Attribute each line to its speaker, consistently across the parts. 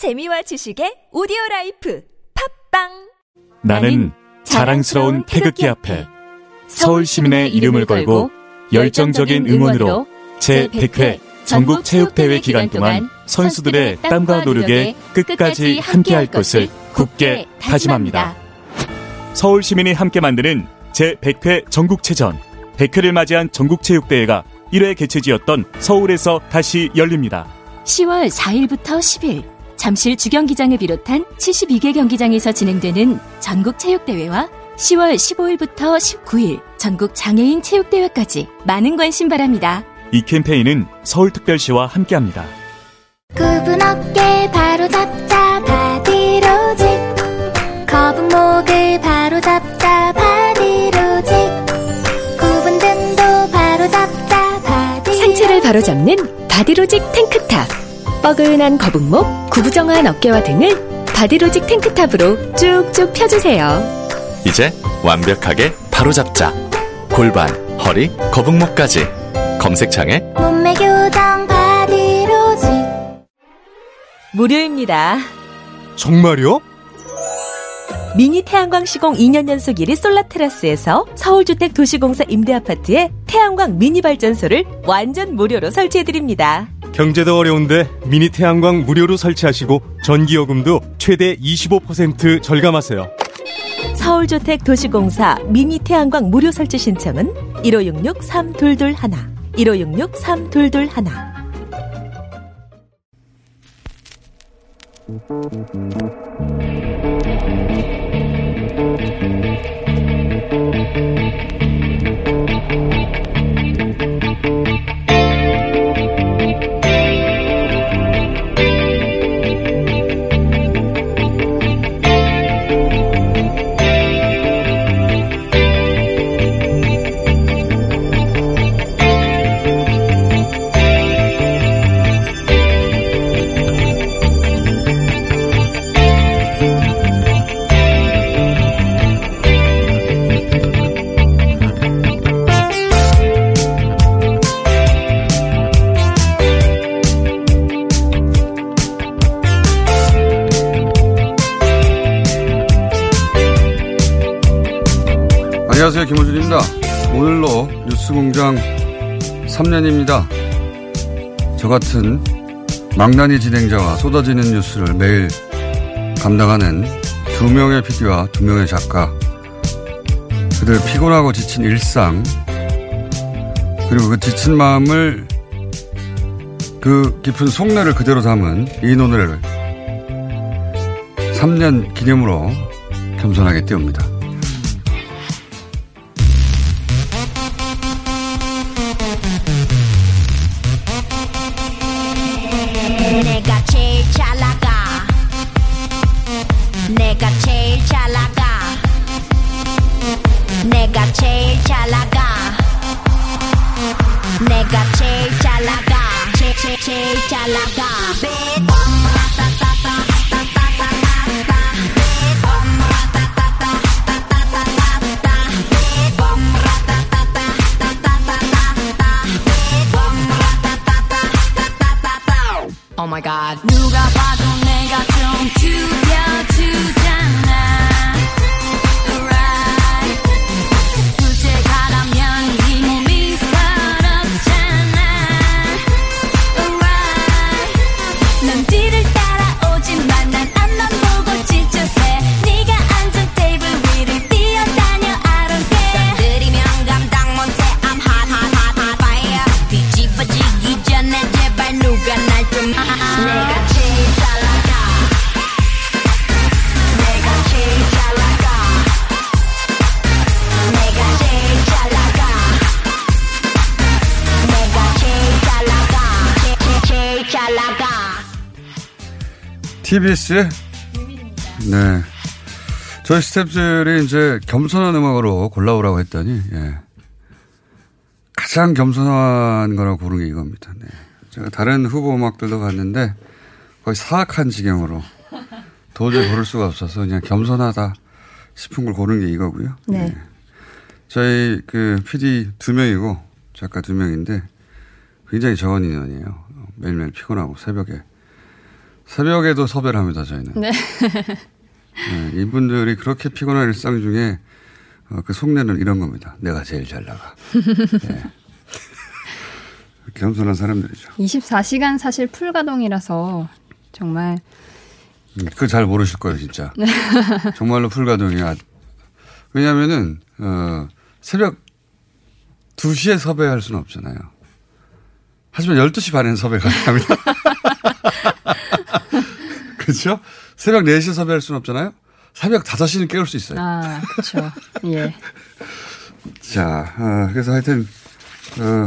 Speaker 1: 재미와 지식의 오디오 라이프 팟빵
Speaker 2: 나는 자랑스러운 태극기 앞에 서울 시민의 이름을 걸고 열정적인 응원으로 제100회 전국 체육대회 기간 동안 선수들의 땀과 노력에 끝까지 함께할 것을 굳게 다짐합니다. 서울 시민이 함께 만드는 제100회 전국체전 100회를 맞이한 전국체육대회가 1회 개최지였던 서울에서 다시 열립니다.
Speaker 3: 10월 4일부터 10일 잠실 주경기장을 비롯한 72개 경기장에서 진행되는 전국 체육대회와 10월 15일부터 19일 전국 장애인 체육대회까지 많은 관심 바랍니다.
Speaker 2: 이 캠페인은 서울특별시와 함께합니다.
Speaker 4: 굽은 어깨 바로 잡자 바디로직 거북목을 바로 잡자 바디로직 굽은 등도 바로 잡자 바디
Speaker 3: 상체를 바로 잡는 바디로직 탱크탑 뻐근한 거북목, 구부정한 어깨와 등을 바디로직 탱크탑으로 쭉쭉 펴주세요.
Speaker 5: 이제 완벽하게 바로잡자. 골반, 허리, 거북목까지. 검색창에
Speaker 4: 몸매 교정 바디로직
Speaker 1: 무료입니다.
Speaker 6: 정말요?
Speaker 1: 미니 태양광 시공 2년 연속 1위 솔라 테라스에서 서울주택 도시공사 임대아파트에 태양광 미니 발전소를 완전 무료로 설치해드립니다.
Speaker 6: 경제도 어려운데 미니 태양광 무료로 설치하시고 전기요금도 최대 25% 절감하세요.
Speaker 1: 서울주택 도시공사 미니 태양광 무료 설치 신청은 1566-3221 1566-3221
Speaker 7: 3년입니다. 저 같은 망나니 진행자와 쏟아지는 뉴스를 매일 감당하는 두 명의 PD와 두 명의 작가, 그들 피곤하고 지친 일상, 그리고 그 지친 마음을 그 깊은 속내를 그대로 담은 이 노래를 3년 기념으로 겸손하게 띄웁니다.
Speaker 8: 제, 제, 제일 잘
Speaker 7: TBS? 네. 저희 스탭들이 이제 겸손한 음악으로 골라오라고 했더니, 예. 가장 겸손한 거라고 고른 게 이겁니다. 네. 제가 다른 후보 음악들도 봤는데 거의 사악한 지경으로 도저히 고를 수가 없어서 그냥 겸손하다 싶은 걸 고른 게 이거고요.
Speaker 1: 네.
Speaker 7: 예. 저희 그 PD 두 명이고 작가 두 명인데 굉장히 적은 인원이에요. 매일매일 피곤하고 새벽에 새벽에도 섭외를 합니다, 저희는.
Speaker 9: 네.
Speaker 7: 네, 이분들이 그렇게 피곤한 일상 중에 어, 그 속내는 이런 겁니다. 내가 제일 잘 나가. 네. 겸손한 사람들이죠.
Speaker 9: 24시간 사실 풀가동이라서 정말
Speaker 7: 그거 잘 모르실 거예요, 진짜.
Speaker 9: 네.
Speaker 7: 정말로 풀가동이야. 왜냐면은, 어, 새벽 2시에 섭외할 수는 없잖아요. 하지만 12시 반에는 섭외 가능합니다. 그렇죠? 새벽 4시에 섭외할 수는 없잖아요. 새벽 5시는 깨울 수 있어요.
Speaker 9: 아, 그렇죠. 예.
Speaker 7: 자, 어, 그래서 하여튼, 어,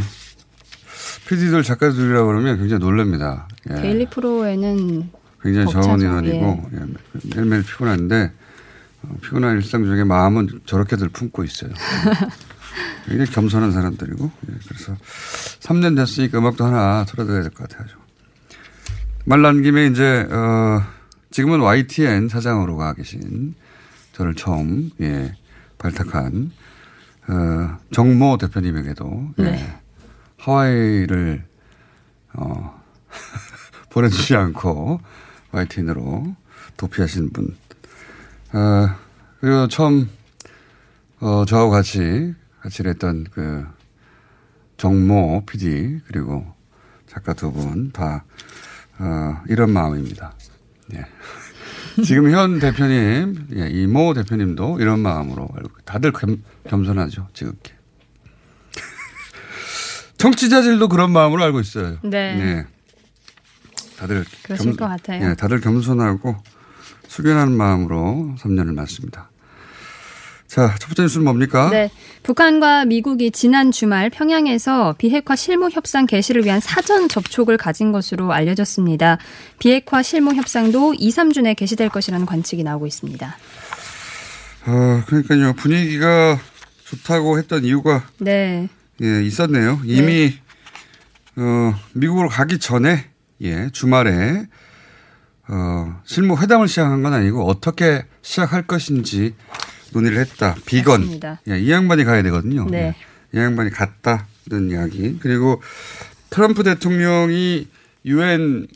Speaker 7: PD들 작가들이라 그러면 굉장히 놀랍니다. 예.
Speaker 9: 데일리 프로에는
Speaker 7: 굉장히. 적은 인원이고 예, 매일매일 피곤한데 어, 피곤한 일상 중에 마음은 저렇게들 품고 있어요. 굉장히 겸손한 사람들이고 예, 그래서 3년 됐으니까 음악도 하나 틀어드려야 될 것 같아요. 말 난 김에 이제 어, 지금은 YTN 사장으로 가 계신 저를 처음 예, 발탁한 어, 정모 대표님에게도 예,
Speaker 9: 네.
Speaker 7: 하와이를 어, 보내주지 않고 YTN으로 도피하신 분. 어, 그리고 처음 어, 저하고 같이 같이 일했던 그 정모 PD 그리고 작가 두 분 다 어, 이런 마음입니다. 예. 지금 현 대표님, 예, 이모 대표님도 이런 마음으로 알고 다들 겸, 겸손하죠 지극히. 청취자들도 그런 마음으로 알고 있어요.
Speaker 9: 네.
Speaker 7: 다들
Speaker 9: 그러실 것 같아요.
Speaker 7: 예, 다들 겸손하고 숙연한 마음으로 3년을 맞습니다. 자, 첫 번째 뉴스는 뭡니까?
Speaker 9: 네. 북한과 미국이 지난 주말 평양에서 비핵화 실무 협상 개시를 위한 사전 접촉을 가진 것으로 알려졌습니다. 비핵화 실무 협상도 2, 3주 내에 개시될 것이라는 관측이 나오고 있습니다.
Speaker 7: 어, 그러니까요. 분위기가 좋다고 했던 이유가
Speaker 9: 네.
Speaker 7: 예, 있었네요. 이미 어, 미국으로 가기 전에 예, 주말에 어, 실무 회담을 시작한 건 아니고 어떻게 시작할 것인지 논의를 했다. 비건.
Speaker 9: 맞습니다.
Speaker 7: 예, 이 양반이 가야 되거든요.
Speaker 9: 네.
Speaker 7: 예, 이 양반이 갔다는 이야기. 그리고 트럼프 대통령이 유엔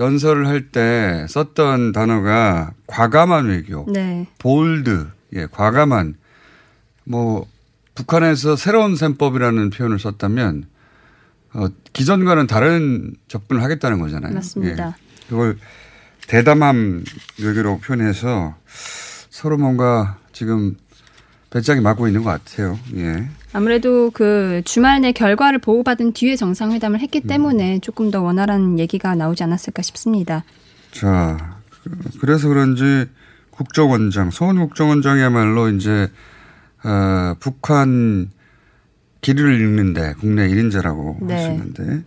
Speaker 7: 연설을 할 때 썼던 단어가 과감한 외교,
Speaker 9: 네.
Speaker 7: 볼드, 예, 과감한. 뭐 북한에서 새로운 셈법이라는 표현을 썼다면 어, 기존과는 다른 접근을 하겠다는 거잖아요.
Speaker 9: 맞습니다.
Speaker 7: 예, 그걸 대담함 외교로 표현해서 서로 뭔가 지금 배짱이 맞고 있는 것 같아요. 예.
Speaker 9: 아무래도 그 주말 내 결과를 보고받은 뒤에 정상회담을 했기 때문에 조금 더 원활한 얘기가 나오지 않았을까 싶습니다.
Speaker 7: 자, 그- 그래서 그런지 국정원장, 서훈 국정원장이야말로 이제, 어, 북한 길을 읽는데 국내 1인자라고 할
Speaker 9: 네.
Speaker 7: 수 있는데,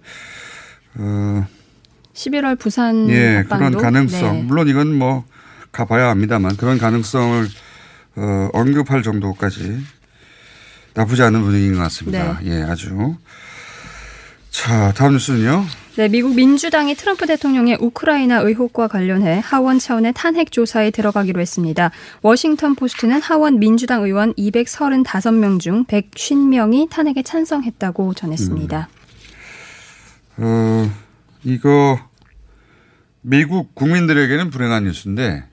Speaker 7: 어,
Speaker 9: 11월 부산
Speaker 7: 예,
Speaker 9: 합방도
Speaker 7: 그런 가능성.
Speaker 9: 네.
Speaker 7: 물론 이건 뭐 가봐야 합니다만 그런 가능성을 어, 언급할 정도까지 나쁘지 않은 분위기인 것 같습니다. 예, 아주. 자, 다음 뉴스는요.
Speaker 9: 네, 미국 민주당이 트럼프 대통령의 우크라이나 의혹과 관련해 하원 차원의 탄핵 조사에 들어가기로 했습니다. 워싱턴 포스트는 하원 민주당 의원 235명 중 150명이 탄핵에 찬성했다고 전했습니다.
Speaker 7: 어, 이거 미국 국민들에게는 불행한 뉴스인데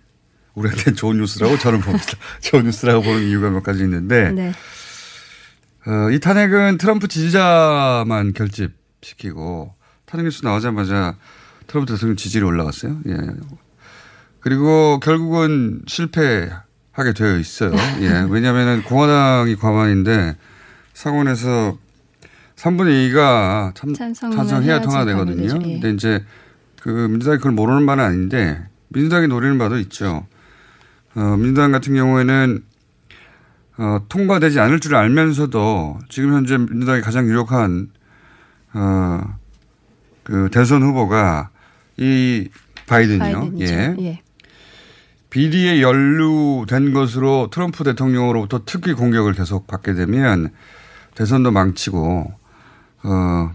Speaker 7: 우리한테는 좋은 뉴스라고 저는 봅니다. 좋은 뉴스라고 보는 이유가 몇 가지 있는데
Speaker 9: 네.
Speaker 7: 어, 이 탄핵은 트럼프 지지자만 결집시키고 탄핵 뉴스 나오자마자 트럼프 대통령 지지율이 올라갔어요. 예. 그리고 결국은 실패하게 되어 있어요. 예. 왜냐하면 공화당이 과반인데 상원에서 3분의 2가 참, 찬성해야.
Speaker 9: 예.
Speaker 7: 근데 이제 그 민주당이 그걸 모르는 바는 아닌데 민주당이 노리는 바도 있죠. 어, 민주당 같은 경우에는 어, 통과되지 않을 줄 알면서도 지금 현재 민주당이 가장 유력한 어, 그 대선 후보가 이 바이든이요.
Speaker 9: 바이든이죠.
Speaker 7: 예.
Speaker 9: 예.
Speaker 7: 비리에 연루된 것으로 트럼프 대통령으로부터 특히 공격을 계속 받게 되면 대선도 망치고 어,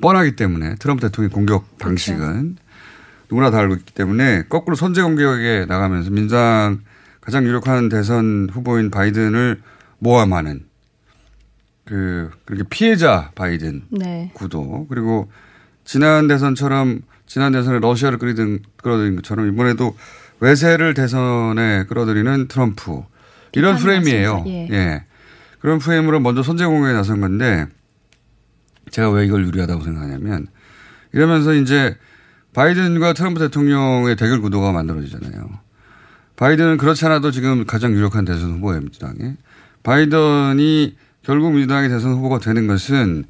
Speaker 7: 뻔하기 때문에 트럼프 대통령 공격 방식은 누구나 다 알고 있기 때문에 거꾸로 선제 공격에 나가면서 민주당 가장 유력한 대선 후보인 바이든을 모함하는 그 그렇게 피해자 바이든
Speaker 9: 네.
Speaker 7: 구도 그리고 지난 대선처럼 지난 대선에 러시아를 끌어들인, 끌어들인 것처럼 이번에도 외세를 대선에 끌어들이는 트럼프 이런 프레임이에요.
Speaker 9: 예.
Speaker 7: 예. 그런 프레임으로 먼저 선제 공격에 나선 건데 제가 왜 이걸 유리하다고 생각하냐면 이러면서 이제 바이든과 트럼프 대통령의 대결 구도가 만들어지잖아요. 바이든은 그렇지 않아도 지금 가장 유력한 대선 후보예요, 민주당에. 바이든이 결국 민주당의 대선 후보가 되는 것은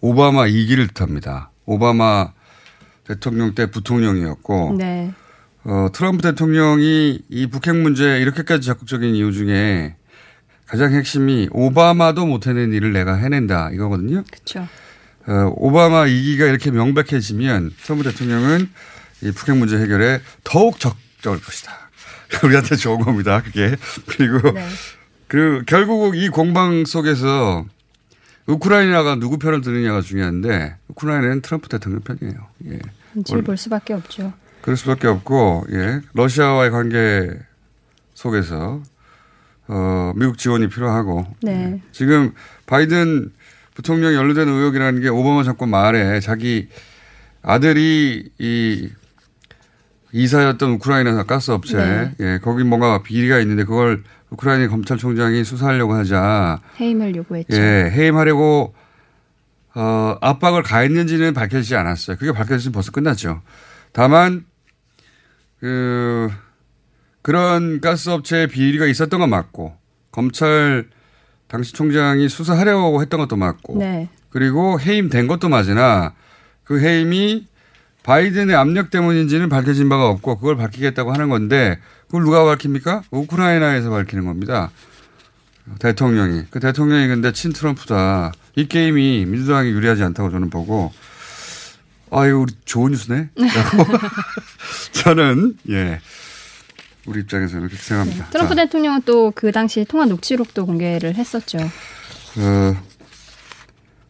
Speaker 7: 오바마 2기를 뜻합니다. 오바마 대통령 때 부통령이었고
Speaker 9: 네.
Speaker 7: 어, 트럼프 대통령이 이 북핵 문제에 이렇게까지 적극적인 이유 중에 가장 핵심이 오바마도 못해낸 일을 내가 해낸다 이거거든요.
Speaker 9: 그렇죠.
Speaker 7: 어, 오바마 2기가 이렇게 명백해지면 트럼프 대통령은 이 북핵 문제 해결에 더욱 적극적일 것이다. 우리한테 좋은 겁니다. 그게. 그리고
Speaker 9: 네.
Speaker 7: 그 결국 이 공방 속에서 우크라이나가 누구 편을 드느냐가 중요한데 우크라이나는 트럼프 대통령 편이에요. 예.
Speaker 9: 눈치를 볼 수밖에 없죠.
Speaker 7: 그럴 수밖에 없고, 예. 러시아와의 관계 속에서, 어, 미국 지원이 필요하고.
Speaker 9: 네.
Speaker 7: 지금 바이든 부통령이 연루된 의혹이라는 게 오바마 정권 말에 자기 아들이 이 이사였던 우크라이나 가스 업체,
Speaker 9: 네.
Speaker 7: 예, 거기 뭔가 비리가 있는데 그걸 우크라이나 검찰총장이 수사하려고 하자,
Speaker 9: 해임을 요구했죠.
Speaker 7: 예, 해임하려고 어, 압박을 가했는지는 밝혀지지 않았어요. 그게 밝혀지면 벌써 끝났죠. 다만 그 그런 가스업체의 비리가 있었던 건 맞고 검찰 당시 총장이 수사하려고 했던 것도 맞고
Speaker 9: 네.
Speaker 7: 그리고 해임된 것도 맞으나 그 해임이 바이든의 압력 때문인지는 밝혀진 바가 없고 그걸 밝히겠다고 하는 건데 그걸 누가 밝힙니까? 우크라이나에서 밝히는 겁니다. 대통령이. 그 대통령이 근데 친 트럼프다. 이 게임이 민주당이 유리하지 않다고 저는 보고 아, 이거 우리 좋은 뉴스네? 라고 저는, 예. 우리 입장에서는 그렇게 생각합니다.
Speaker 9: 트럼프
Speaker 7: 자,
Speaker 9: 대통령은 또 그 당시 통화 녹취록도 공개를 했었죠.
Speaker 7: 어,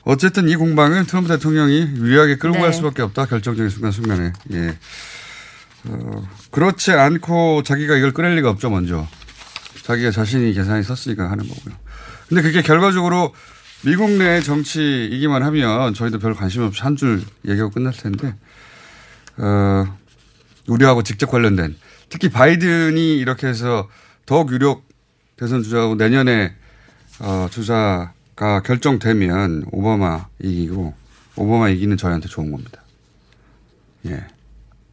Speaker 7: 어쨌든 이 공방은 트럼프 대통령이 유리하게 끌고
Speaker 9: 네.
Speaker 7: 갈 수밖에 없다. 결정적인 순간 순간에. 예. 어, 그렇지 않고 자기가 이걸 끌낼 리가 없죠, 먼저. 자기가 자신이 계산이 섰으니까 하는 거고요. 근데 그게 결과적으로 미국 내 정치이기만 하면 저희도 별 관심 없이 한 줄 얘기하고 끝날 텐데, 어, 우리하고 직접 관련된 특히 바이든이 이렇게 해서 더욱 유력 대선 주자하고 내년에 어, 주자 가 결정되면 오바마 이기고 오바마 이기는 저희한테 좋은 겁니다. 예.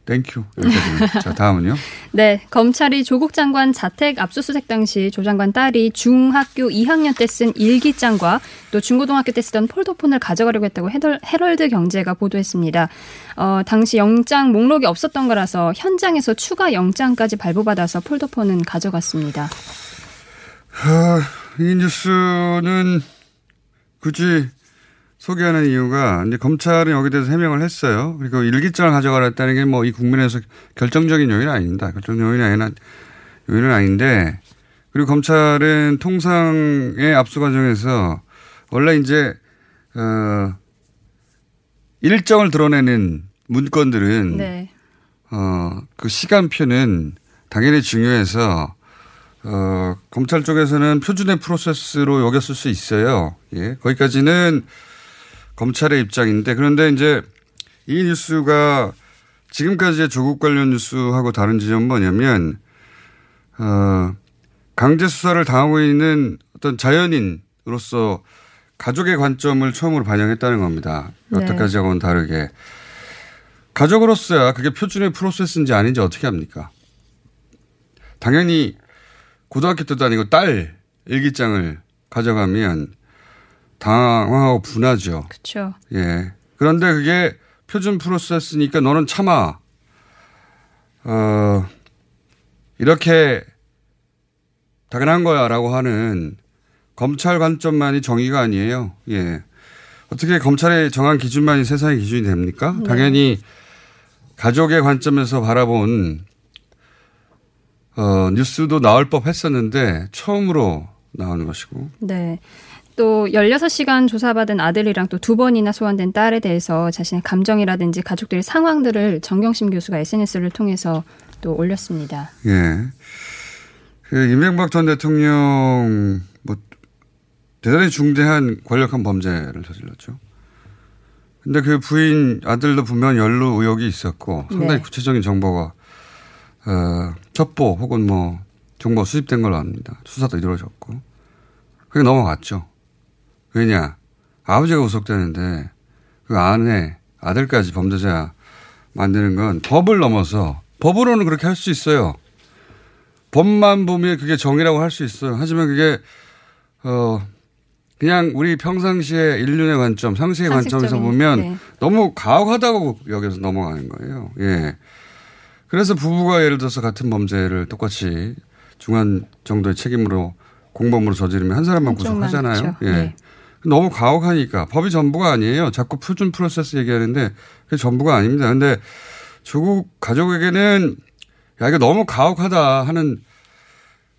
Speaker 7: Thank you. 자, 다음은요.
Speaker 9: 네, 검찰이 조국 장관 자택 압수수색 당시 조 장관 딸이 중학교 2학년 때 쓴 일기장과 또 중고등학교 때 쓰던 폴더폰을 가져가려고 했다고 헤럴드 경제가 보도했습니다. 어, 당시 영장 목록이 없었던 거라서 현장에서 추가 영장까지 발부받아서 폴더폰은 가져갔습니다.
Speaker 7: 아, 이 뉴스는 굳이 소개하는 이유가 이제 검찰은 여기 대해서 해명을 했어요. 그리고 일기장을 가져가라 했다는 게 뭐 이 국민에서 결정적인 요인은 아닙니다. 결정적인 요인은 아니나 요인은 아닌데 그리고 검찰은 통상의 압수 과정에서 원래 이제 어 일정을 드러내는 문건들은
Speaker 9: 네.
Speaker 7: 어, 그 시간표는 당연히 중요해서 어, 검찰 쪽에서는 표준의 프로세스로 여겼을 수 있어요. 예. 거기까지는 검찰의 입장인데 그런데 이제 이 뉴스가 지금까지의 조국 관련 뉴스하고 다른 지점은 뭐냐면 어, 강제 수사를 당하고 있는 어떤 자연인으로서 가족의 관점을 처음으로 반영했다는 겁니다.
Speaker 9: 네.
Speaker 7: 여태까지하고는 다르게. 가족으로서야 그게 표준의 프로세스인지 아닌지 어떻게 합니까? 당연히 고등학교 때도 아니고 딸 일기장을 가져가면 당황하고 분하죠.
Speaker 9: 그렇죠.
Speaker 7: 예. 그런데 그게 표준 프로세스니까 너는 참아. 어, 이렇게 당연한 거야 라고 하는 검찰 관점만이 정의가 아니에요. 예. 어떻게 검찰의 정한 기준만이 세상의 기준이 됩니까?
Speaker 9: 네.
Speaker 7: 당연히 가족의 관점에서 바라본 어, 뉴스도 나올 법 했었는데 처음으로 나오는 것이고.
Speaker 9: 네. 또 16시간 조사받은 아들이랑 또 두 번이나 소환된 딸에 대해서 자신의 감정이라든지 가족들의 상황들을 정경심 교수가 SNS를 통해서 또 올렸습니다.
Speaker 7: 예. 그 이명박 전 대통령 뭐 대단히 중대한 권력한 범죄를 저질렀죠. 근데 그 부인 아들도 분명 연루 의혹이 있었고 상당히
Speaker 9: 네.
Speaker 7: 구체적인 정보가 어, 첩보 혹은 뭐 정보 수집된 걸로 압니다. 수사도 이루어졌고 그게 넘어갔죠. 왜냐 아버지가 구속되는데 그 아내 아들까지 범죄자 만드는 건 법을 넘어서 법으로는 그렇게 할 수 있어요. 법만 보면 그게 정의라고 할 수 있어요. 하지만 그게 어 그냥 우리 평상시에 인륜의 관점, 상식의 관점에서
Speaker 9: 상식적인,
Speaker 7: 보면
Speaker 9: 네.
Speaker 7: 너무 가혹하다고 여기서 넘어가는 거예요. 예. 그래서 부부가 예를 들어서 같은 범죄를 똑같이 중한 정도의 책임으로 공범으로 저지르면 한 사람만 구속하잖아요.
Speaker 9: 그렇죠.
Speaker 7: 예.
Speaker 9: 네.
Speaker 7: 너무 가혹하니까 법이 전부가 아니에요. 자꾸 표준 프로세스 얘기하는데 그게 전부가 아닙니다. 근데 조국 가족에게는 야 이거 너무 가혹하다 하는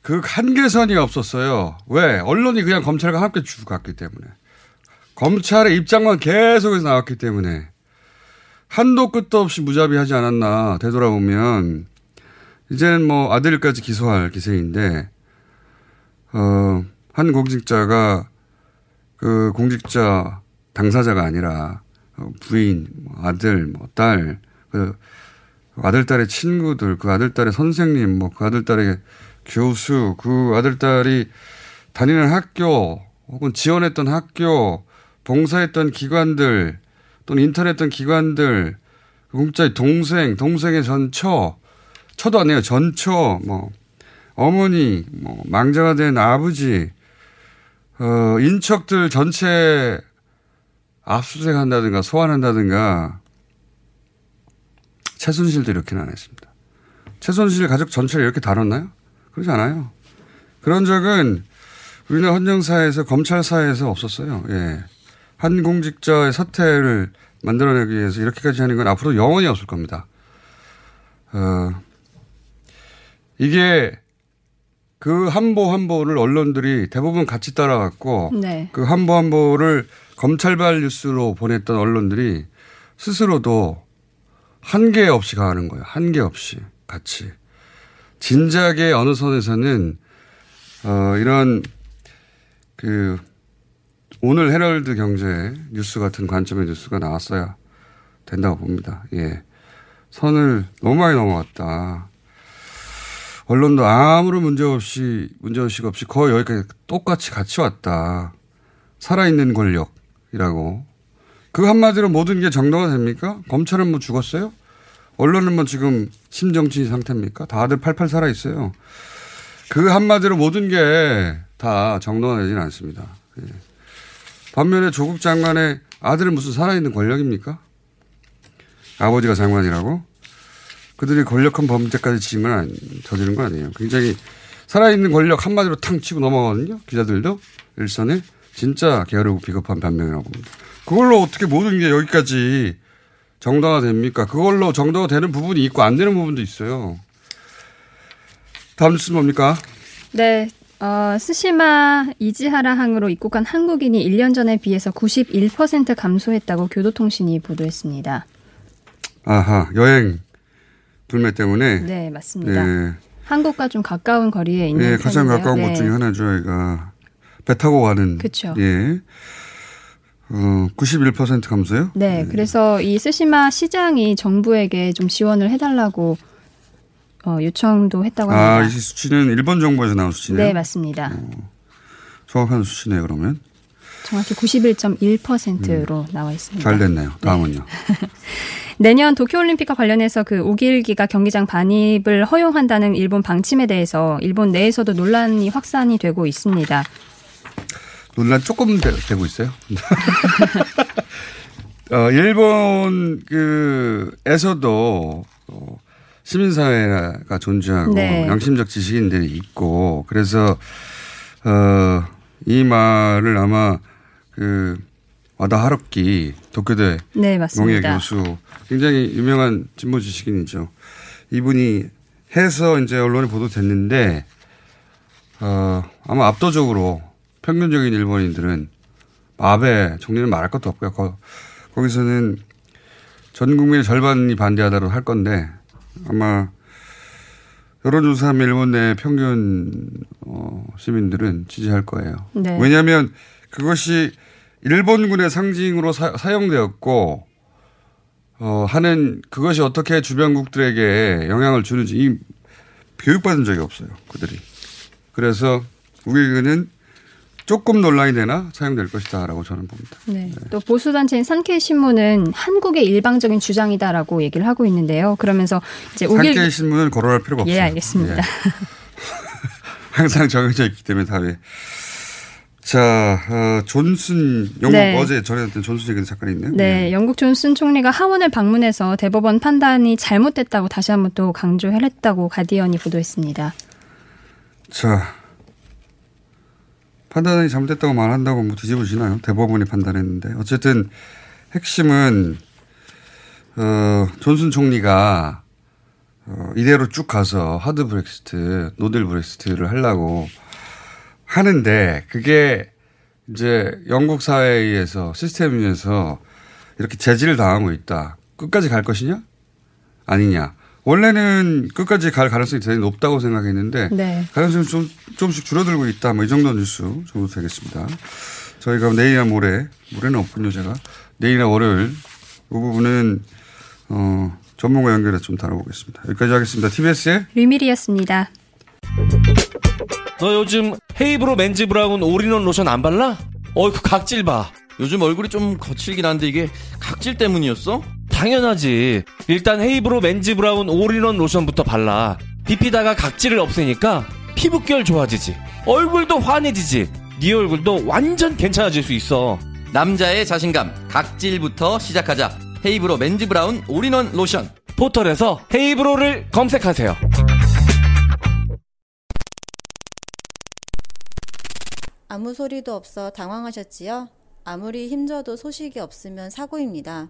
Speaker 7: 그 한계선이 없었어요. 왜? 언론이 그냥 검찰과 함께 쭉 갔기 때문에. 검찰의 입장만 계속해서 나왔기 때문에. 한도 끝도 없이 무자비하지 않았나 되돌아보면 이제는 뭐 아들까지 기소할 기세인데 어, 한 공직자가 그 공직자 당사자가 아니라 어, 부인, 뭐 아들, 뭐 딸, 그 아들, 딸의 친구들, 그 아들, 딸의 선생님, 뭐 그 아들, 딸의 교수, 그 아들, 딸이 다니는 학교 혹은 지원했던 학교, 봉사했던 기관들 또는 인턴했던 기관들, 그 공직자의 동생, 동생의 전처, 처도 아니에요. 전처, 뭐 어머니, 뭐 망자가 된 아버지, 어, 인척들 전체 압수수색 한다든가 소환한다든가 최순실도 이렇게는 안 했습니다. 최순실 가족 전체를 이렇게 다뤘나요? 그러지 않아요. 그런 적은 우리나라 헌정사에서 검찰사에서 없었어요. 예. 한 공직자의 사태를 만들어내기 위해서 이렇게까지 하는 건 앞으로 영원히 없을 겁니다. 어, 이게 그 한보 한보를 언론들이 대부분 같이 따라갔고
Speaker 9: 네.
Speaker 7: 그 한보 한보를 검찰발 뉴스로 보냈던 언론들이 스스로도 한계 없이 가는 거예요. 한계 없이 같이. 진작에 어느 선에서는 어 이런 그 오늘 헤럴드 경제 뉴스 같은 관점의 뉴스가 나왔어야 된다고 봅니다. 예. 선을 너무 많이 넘어갔다. 언론도 아무런 문제 없이, 문제 의식 없이 거의 여기까지 똑같이 같이 왔다. 살아있는 권력이라고. 그 한마디로 모든 게 정당화 됩니까? 검찰은 뭐 죽었어요? 언론은 뭐 지금 심정치 상태입니까? 다들 팔팔 살아있어요. 그 한마디로 모든 게 다 정당화되지는 않습니다. 예. 반면에 조국 장관의 아들은 무슨 살아있는 권력입니까? 아버지가 장관이라고? 그들이 권력한 범죄까지 지은 건 아니, 저지른 건 아니에요. 굉장히 살아있는 권력 한마디로 탕 치고 넘어가거든요. 기자들도 일선에 진짜 게으르고 비겁한 변명이라고 봅니다. 그걸로 어떻게 모든 게 여기까지 정당화 됩니까? 그걸로 정당화 되는 부분이 있고 안 되는 부분도 있어요. 다음 뉴스 뭡니까?
Speaker 9: 네. 어, 스시마 이지하라 항으로 입국한 한국인이 1년 전에 비해서 91% 감소했다고 교도통신이 보도했습니다.
Speaker 7: 아하, 여행 불매 때문에.
Speaker 9: 네, 맞습니다.
Speaker 7: 네.
Speaker 9: 한국과 좀 가까운 거리에 있는
Speaker 7: 예, 가장
Speaker 9: 편인데요.
Speaker 7: 가까운
Speaker 9: 네.
Speaker 7: 곳 중에 하나죠, 여기가. 배 타고 가는.
Speaker 9: 그쵸.
Speaker 7: 예. 어, 91% 감소요?
Speaker 9: 네, 그래서 이 스시마 시장이 정부에게 좀 지원을 해달라고 어, 요청도 했다고 합니다.
Speaker 7: 아, 이 수치는 일본 정부에서 나온 수치네요.
Speaker 9: 네, 맞습니다.
Speaker 7: 정확한 수치네요, 그러면.
Speaker 9: 정확히 91.1%로 나와 있습니다.
Speaker 7: 잘 됐네요. 다음은요.
Speaker 9: 내년 도쿄올림픽과 관련해서 그 오길기가 경기장 반입을 허용한다는 일본 방침에 대해서 일본 내에서도 논란이 확산이 되고 있습니다.
Speaker 7: 논란 조금 되, 고 있어요. 어, 일본 그에서도 어, 시민사회가 존재하고
Speaker 9: 네.
Speaker 7: 양심적 지식인들이 있고 그래서 어, 이 말을 아마 그 와다 하루키 도쿄대
Speaker 9: 네,
Speaker 7: 농예. 교수 굉장히 유명한 진보 지식인이죠. 이분이 해서 이제 언론에 보도됐는데 어, 아마 압도적으로 평균적인 일본인들은 아베 총리는 말할 것도 없고요. 거, 거기서는 전 국민의 절반이 반대하다로 할 건데 아마 여론조사하면 일본 내 평균 어, 시민들은 지지할 거예요.
Speaker 9: 네.
Speaker 7: 왜냐하면 그것이 일본군의 상징으로 사, 사용되었고 어, 하는 그것이 어떻게 주변국들에게 영향을 주는지 이 교육받은 적이 없어요. 그들이. 그래서 우리는 조금 논란이 되나 사용될 것이다라고 저는 봅니다.
Speaker 9: 네. 또 보수단체인 산케이 신문은 한국의 일방적인 주장이다라고 얘기를 하고 있는데요. 그러면서 이제 오길
Speaker 7: 산케이 신문을 거론할 필요가 없어요.
Speaker 9: 예, 알겠습니다.
Speaker 7: 예. 항상 정해져 있기 때문에 답이. 자, 어, 존슨 영국
Speaker 9: 네.
Speaker 7: 어제 전해졌던 존슨 얘기는 잠깐 있네요.
Speaker 9: 네, 영국 존슨 총리가 하원을 방문해서 대법원 판단이 잘못됐다고 다시 한번 또 강조했다고 가디언이 보도했습니다.
Speaker 7: 자, 판단이 잘못됐다고 말한다고 뭐 뒤집어지나요? 대법원이 판단했는데. 어쨌든 핵심은, 어, 존슨 총리가, 어, 이대로 쭉 가서 하드 브렉시트, 노딜 브렉시트를 하려고 하는데, 그게 이제 영국 사회에서, 시스템에서 이렇게 제지를 당하고 있다. 끝까지 갈 것이냐? 아니냐. 원래는 끝까지 갈 가능성이 대단히 높다고 생각했는데
Speaker 9: 네.
Speaker 7: 가능성이 좀, 조금씩 줄어들고 있다. 뭐 이 정도 뉴스 정도 되겠습니다. 저희가 내일이나 모레, 모레는 없군요, 제가. 내일이나 월요일, 이 부분은, 어, 전문가 연결해서 좀 다뤄보겠습니다. 여기까지 하겠습니다. TBS의
Speaker 9: 류밀희였습니다.
Speaker 10: 너 요즘 헤이브로 맨즈 브라운 올인원 로션 안 발라? 어이 그 각질 봐.
Speaker 11: 요즘 얼굴이 좀 거칠긴 한데 이게 각질 때문이었어?
Speaker 10: 당연하지. 일단 헤이브로 맨즈 브라운 올인원 로션부터 발라. 비피다가 각질을 없애니까 피부결 좋아지지. 얼굴도 환해지지. 네 얼굴도 완전 괜찮아질 수 있어.
Speaker 11: 남자의 자신감 각질부터 시작하자. 헤이브로 맨즈 브라운 올인원 로션.
Speaker 10: 포털에서 헤이브로를 검색하세요.
Speaker 12: 아무 소리도 없어 당황하셨지요? 아무리 힘줘도 소식이 없으면 사고입니다.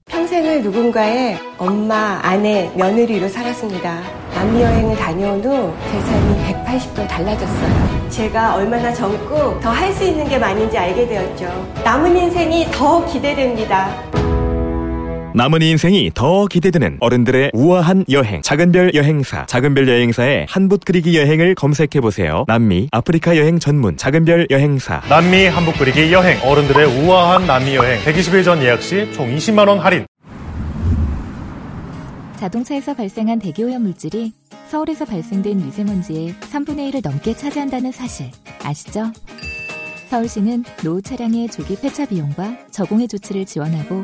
Speaker 13: 평생을 누군가의 엄마, 아내, 며느리로 살았습니다. 남미 여행을 다녀온 후 제 삶이 180도 달라졌어요. 제가 얼마나 젊고 더 할 수 있는 게 많은지 알게 되었죠. 남은 인생이 더 기대됩니다.
Speaker 14: 남은 인생이 더 기대되는 어른들의 우아한 여행 작은별 여행사. 작은별 여행사의 한붓 그리기 여행을 검색해보세요. 남미 아프리카 여행 전문 작은별 여행사.
Speaker 15: 남미 한복 그리기 여행. 어른들의 우아한 남미 여행. 120일 전 예약 시 총 20만 원 할인.
Speaker 3: 자동차에서 발생한 대기오염 물질이 서울에서 발생된 미세먼지의 3분의 1을 넘게 차지한다는 사실. 아시죠? 서울시는 노후 차량의 조기 폐차 비용과 저공해 조치를 지원하고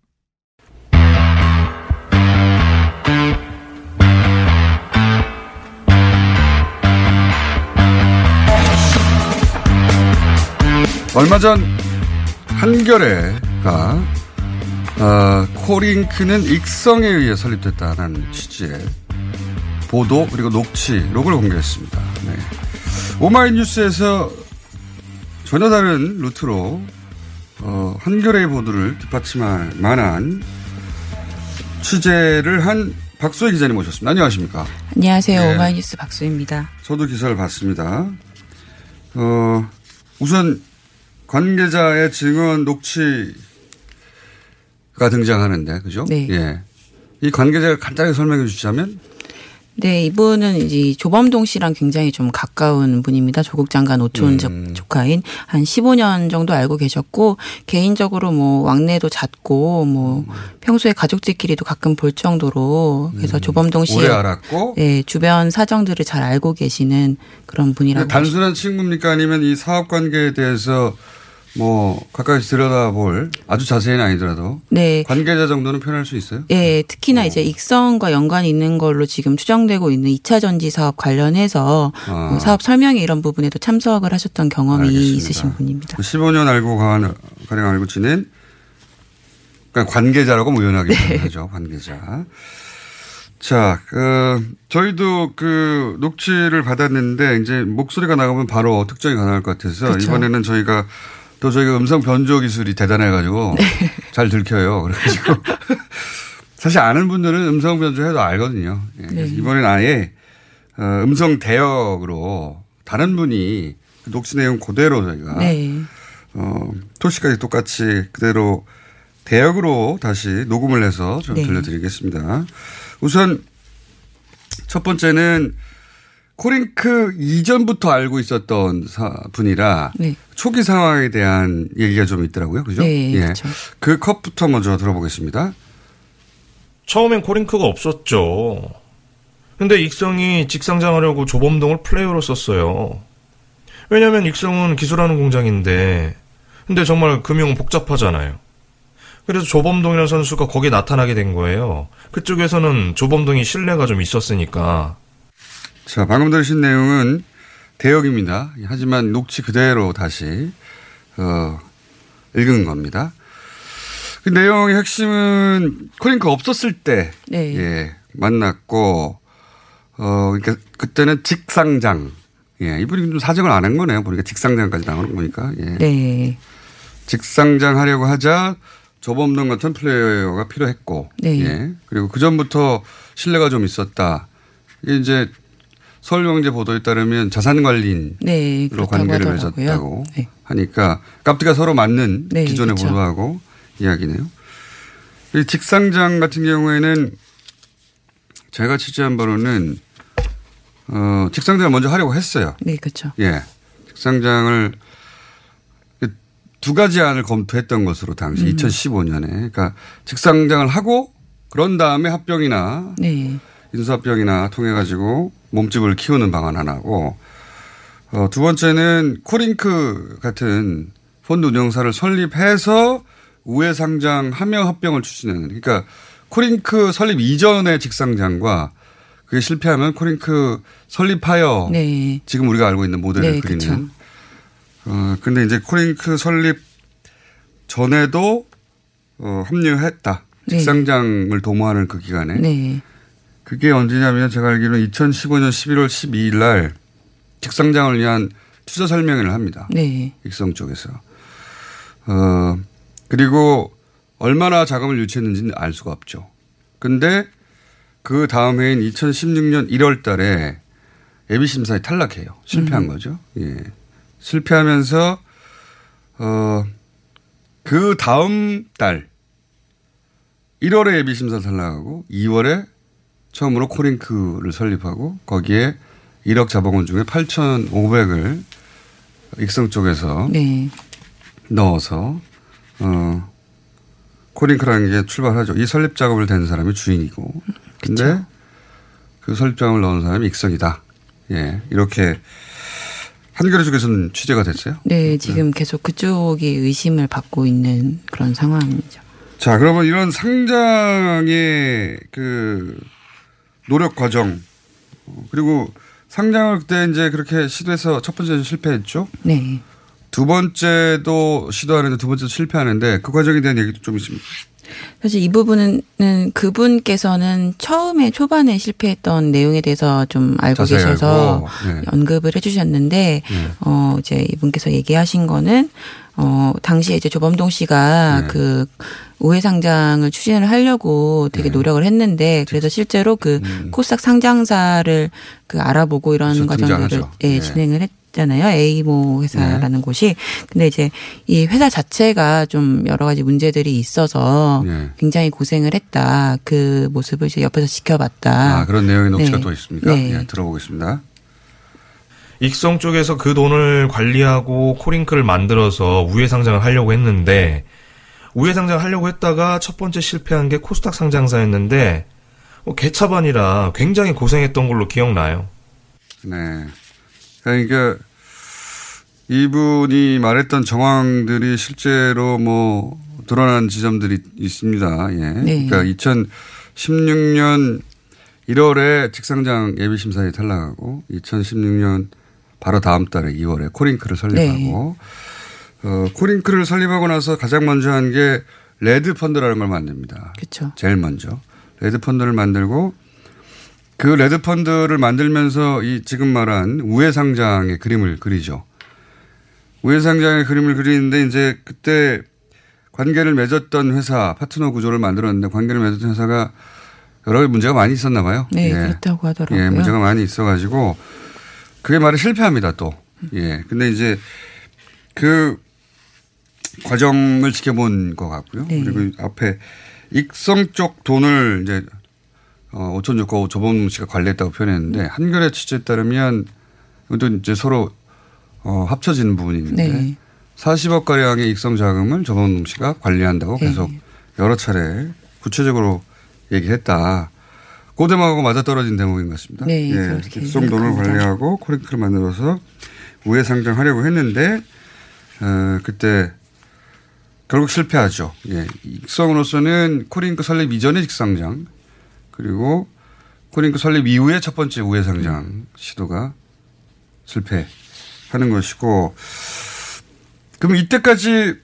Speaker 7: 얼마 전 한겨레가 어, 코링크는 익성에 의해 설립됐다는 취지의 보도 그리고 녹취록을 공개했습니다. 네. 오마이뉴스에서 전혀 다른 루트로 어, 한겨레의 보도를 뒷받침할 만한 취재를 한 박소희 기자님 모셨습니다. 안녕하십니까?
Speaker 16: 안녕하세요.
Speaker 7: 네.
Speaker 16: 오마이뉴스 박수입니다.
Speaker 7: 저도 기사를 봤습니다. 어, 우선 관계자의 증언 녹취가 등장하는데, 그죠?
Speaker 16: 네.
Speaker 7: 예. 이 관계자를 간단하게 설명해 주시자면,
Speaker 16: 네, 이분은 이제 조범동 씨랑 굉장히 좀 가까운 분입니다. 조국 장관 오촌
Speaker 7: 음.
Speaker 16: 조카인 한 15년 정도 알고 계셨고 개인적으로 뭐 왕래도 잦고 뭐 평소에 가족들끼리도 가끔 볼 정도로 그래서 조범동 씨
Speaker 7: 음. 오래 알았고,
Speaker 16: 네, 주변 사정들을 잘 알고 계시는 그런 분이라고
Speaker 7: 단순한 친구입니까? 아니면 이 사업 관계에 대해서 뭐 가까이 들여다볼 아주 자세히는 아니더라도
Speaker 16: 네.
Speaker 7: 관계자 정도는 표현할 수 있어요.
Speaker 16: 예, 특히나 이제 익성과 연관이 있는 걸로 지금 추정되고 있는 2차 전지 사업 관련해서
Speaker 7: 아.
Speaker 16: 뭐 사업 설명회 이런 부분에도 참석을 하셨던 경험이
Speaker 7: 알겠습니다.
Speaker 16: 있으신 분입니다.
Speaker 7: 15년 알고 가- 가량 알고 지낸 그러니까 관계자라고 무연하게
Speaker 16: 네.
Speaker 7: 하죠. 관계자. 자, 그 저희도 그 녹취를 받았는데 이제 목소리가 나가면 바로 특정이 가능할 것 같아서
Speaker 16: 그쵸.
Speaker 7: 이번에는 저희가 또 저희가 음성 변조 기술이 대단해가지고
Speaker 16: 네.
Speaker 7: 잘 들켜요. 그래가지고 사실 아는 분들은 음성 변조해도 알거든요. 예,
Speaker 16: 네.
Speaker 7: 이번엔 아예 어, 음성 대역으로 다른 분이 그 녹취 내용 그대로 저희가
Speaker 16: 네.
Speaker 7: 어, 토시까지 똑같이 그대로 대역으로 다시 녹음을 해서 좀
Speaker 16: 네.
Speaker 7: 들려드리겠습니다. 우선 첫 번째는 코링크 이전부터 알고 있었던 사- 분이라
Speaker 16: 네.
Speaker 7: 초기 상황에 대한 얘기가 좀 있더라고요. 그죠?
Speaker 17: 네,
Speaker 7: 예.
Speaker 17: 그렇죠.
Speaker 7: 그 컷부터 먼저 들어보겠습니다.
Speaker 17: 처음엔 코링크가 없었죠. 근데 익성이 직상장하려고 조범동을 플레이어로 썼어요. 왜냐면 익성은 기술하는 공장인데, 근데 정말 금융은 복잡하잖아요. 그래서 조범동이라는 선수가 거기에 나타나게 된 거예요. 그쪽에서는 조범동이 신뢰가 좀 있었으니까.
Speaker 7: 자, 방금 들으신 내용은 대역입니다. 하지만 녹취 그대로 다시, 어, 읽은 겁니다. 그 내용의 핵심은 코링크 없었을 때,
Speaker 16: 네.
Speaker 7: 예, 만났고, 어, 그러니까 그때는 직상장. 예, 이분이 좀 사정을 안 한 거네요. 보니까 직상장까지 나오는 거니까. 예.
Speaker 16: 네.
Speaker 7: 직상장 하려고 하자 조범동 같은 플레이어가 필요했고,
Speaker 16: 네.
Speaker 7: 예. 그리고 그 전부터 신뢰가 좀 있었다. 이게 이제 서울경제 보도에 따르면 자산관리인으로
Speaker 16: 네,
Speaker 7: 관계를
Speaker 16: 하더라고요.
Speaker 7: 맺었다고
Speaker 16: 네.
Speaker 7: 하니까 깝디가 서로 맞는
Speaker 16: 네,
Speaker 7: 기존의
Speaker 16: 그렇죠.
Speaker 7: 보도하고 이야기네요. 이 직상장 같은 경우에는 제가 취재한 바로는 어, 직상장을 먼저 하려고 했어요.
Speaker 16: 네, 그렇죠.
Speaker 7: 예. 직상장을 두 가지 안을 검토했던 것으로 당시
Speaker 16: 음.
Speaker 7: 2015년에 그러니까 직상장을 하고 그런 다음에 합병이나
Speaker 16: 네.
Speaker 7: 인수합병이나 통해 가지고 몸집을 키우는 방안 하나고 어, 두 번째는 코링크 같은 펀드 운영사를 설립해서 우회 상장하며 합병을 추진하는 그러니까 코링크 설립 이전의 직상장과 그게 실패하면 코링크 설립하여
Speaker 16: 네.
Speaker 7: 지금 우리가 알고 있는 모델을
Speaker 16: 네,
Speaker 7: 그리는.
Speaker 16: 그쵸.
Speaker 7: 어, 근데 이제 코링크 설립 전에도 어, 합류했다.
Speaker 16: 네.
Speaker 7: 직상장을 도모하는 그 기간에.
Speaker 16: 네.
Speaker 7: 그게 언제냐면 제가 알기로는 2015년 11월 12일 날 직상장을 위한 투자 설명회를 합니다.
Speaker 16: 네.
Speaker 7: 익성 쪽에서. 어, 그리고 얼마나 자금을 유치했는지는 알 수가 없죠. 근데 그 다음 해인 2016년 1월 달에 예비 심사에 탈락해요. 실패한
Speaker 16: 음.
Speaker 7: 거죠. 예. 실패하면서 어, 그 다음 달 1월에 예비 심사 탈락하고 2월에 처음으로 코링크를 설립하고 거기에 1억 자본금 중에 8,500을 익성 쪽에서
Speaker 16: 네.
Speaker 7: 넣어서 어 코링크라는 게 출발하죠. 이 설립 작업을 댄 사람이 주인이고, 근데 그 설립 작업을 넣은 사람이 익성이다. 예, 이렇게 한겨레 쪽에서는 취재가 됐어요.
Speaker 16: 네, 지금 계속 그쪽이 의심을 받고 있는 그런 상황이죠.
Speaker 7: 자, 그러면 이런 상장의 그 노력 과정 어, 그리고 상장을 그때 이제 그렇게 시도해서 첫 번째는 실패했죠.
Speaker 16: 네.
Speaker 7: 두 번째도 시도하는데 두 번째도 실패하는데 그 과정에 대한 얘기도 좀 있습니다.
Speaker 16: 사실 이 부분은 그분께서는 처음에 초반에 실패했던 내용에 대해서 좀 알고 계셔서
Speaker 7: 알고, 네.
Speaker 16: 언급을 해주셨는데
Speaker 7: 네.
Speaker 16: 어 이제 이분께서 얘기하신 거는 어 당시에 이제 조범동 씨가
Speaker 7: 네.
Speaker 16: 그 우회 상장을 추진을 하려고 되게
Speaker 7: 네.
Speaker 16: 노력을 했는데 그래서 실제로 그 코스닥 상장사를 그 알아보고 이런
Speaker 7: 음.
Speaker 16: 과정들을
Speaker 7: 등장하죠.
Speaker 16: 예,
Speaker 7: 네.
Speaker 16: 진행을 했 잖아요. A모 회사라는 곳이. 근데 이제 이 회사 자체가 좀 여러 가지 문제들이 있어서
Speaker 7: 네.
Speaker 16: 굉장히 고생을 했다. 그 모습을 이제 옆에서 지켜봤다.
Speaker 7: 아, 그런 내용의 녹취가
Speaker 16: 네.
Speaker 7: 또 있습니까?
Speaker 16: 네.
Speaker 7: 예, 들어보겠습니다.
Speaker 17: 익성 쪽에서 그 돈을 관리하고 코링크를 만들어서 우회 상장을 하려고 했는데 우회 상장을 하려고 했다가 첫 번째 실패한 게 코스닥 상장사였는데 뭐 개차반이라 굉장히 고생했던 걸로 기억나요.
Speaker 7: 네. 그러니까 이분이 말했던 정황들이 실제로 뭐 드러난 지점들이 있습니다. 예.
Speaker 16: 네.
Speaker 7: 그러니까 2016년 1월에 직상장 예비심사에 탈락하고 2016년 바로 다음 달에 2월에 코링크를 설립하고 어, 코링크를 설립하고 나서 가장 먼저 한 게 레드 펀드라는 걸 만듭니다.
Speaker 16: 그렇죠.
Speaker 7: 제일 먼저 레드 펀드를 만들고 그 레드 펀드를 만들면서 이 지금 말한 우회 상장의 그림을 그리죠. 우회 상장의 그림을 그리는데 이제 그때 관계를 맺었던 회사 파트너 구조를 만들었는데 관계를 맺었던 회사가 여러 가지 문제가 많이 있었나 봐요.
Speaker 16: 네, 그렇다고 하더라고요.
Speaker 7: 예, 문제가 많이 있어가지고 그게 말이 실패합니다 또. 예. 근데 이제 그 과정을 지켜본 것 같고요.
Speaker 16: 네.
Speaker 7: 그리고 앞에 익성 쪽 돈을 이제 어, 오천 조고 조범 씨가 관리했다고 표현했는데 한겨레 취재에 따르면 이것도 이제 서로 어, 합쳐지는 부분이 있는데
Speaker 16: 네.
Speaker 7: 40억 가량의 익성 자금을 조범 씨가 관리한다고
Speaker 16: 네.
Speaker 7: 계속 여러 차례 구체적으로 얘기했다. 그 대목하고 맞아 떨어진 대목인 것 같습니다.
Speaker 16: 네,
Speaker 7: 예,
Speaker 16: 그렇게
Speaker 7: 익성 돈을
Speaker 16: 생각합니다.
Speaker 7: 관리하고 코링크를 만들어서 우회 상장하려고 했는데 어, 그때 결국 실패하죠. 예. 익성으로서는 코링크 설립 이전의 직상장 그리고 코링크 설립 이후의 첫 번째 우회 상장 시도가 실패하는 것이고 그럼 이때까지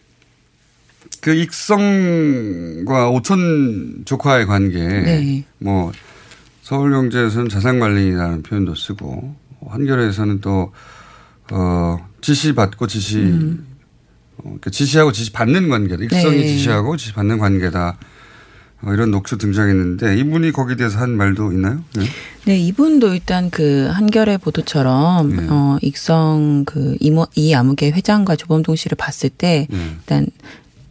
Speaker 7: 그 익성과 오천 조카의 관계
Speaker 16: 네.
Speaker 7: 뭐 서울경제에서는 자산관리라는 표현도 쓰고 한겨레에서는 또 어, 지시 받고 지시
Speaker 16: 음.
Speaker 7: 어, 그러니까 지시하고 지시 받는 관계다. 익성이
Speaker 16: 네.
Speaker 7: 지시하고 지시 받는 관계다. 어, 이런 녹취 등장했는데 이분이 거기에 대해서 한 말도 있나요? 네.
Speaker 16: 네, 이분도 일단 그 한겨레 보도처럼
Speaker 7: 네.
Speaker 16: 어 익성 그 이모 이 아무개 회장과 조범동 씨를 봤을 때
Speaker 7: 네.
Speaker 16: 일단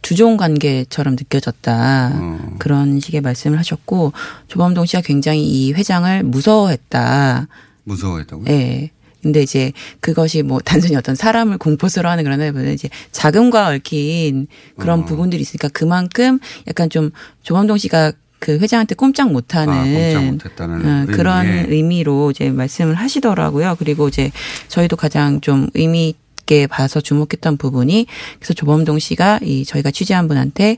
Speaker 16: 주종 관계처럼 느껴졌다
Speaker 7: 어.
Speaker 16: 그런 식의 말씀을 하셨고 조범동 씨가 굉장히 이 회장을 무서워했다.
Speaker 7: 무서워했다고요?
Speaker 16: 네. 근데 이제 그것이 뭐 단순히 어떤 사람을 공포스러워 하는 그런 데보다 이제 자금과 얽힌 그런
Speaker 7: 어.
Speaker 16: 부분들이 있으니까 그만큼 약간 좀 조범동 씨가 그 회장한테 꼼짝 못하는
Speaker 7: 아, 꼼짝
Speaker 16: 어, 그런. 의미로 이제 말씀을 하시더라고요. 그리고 이제 저희도 가장 좀 의미 있게 봐서 주목했던 부분이 그래서 조범동 씨가 이 저희가 취재한 분한테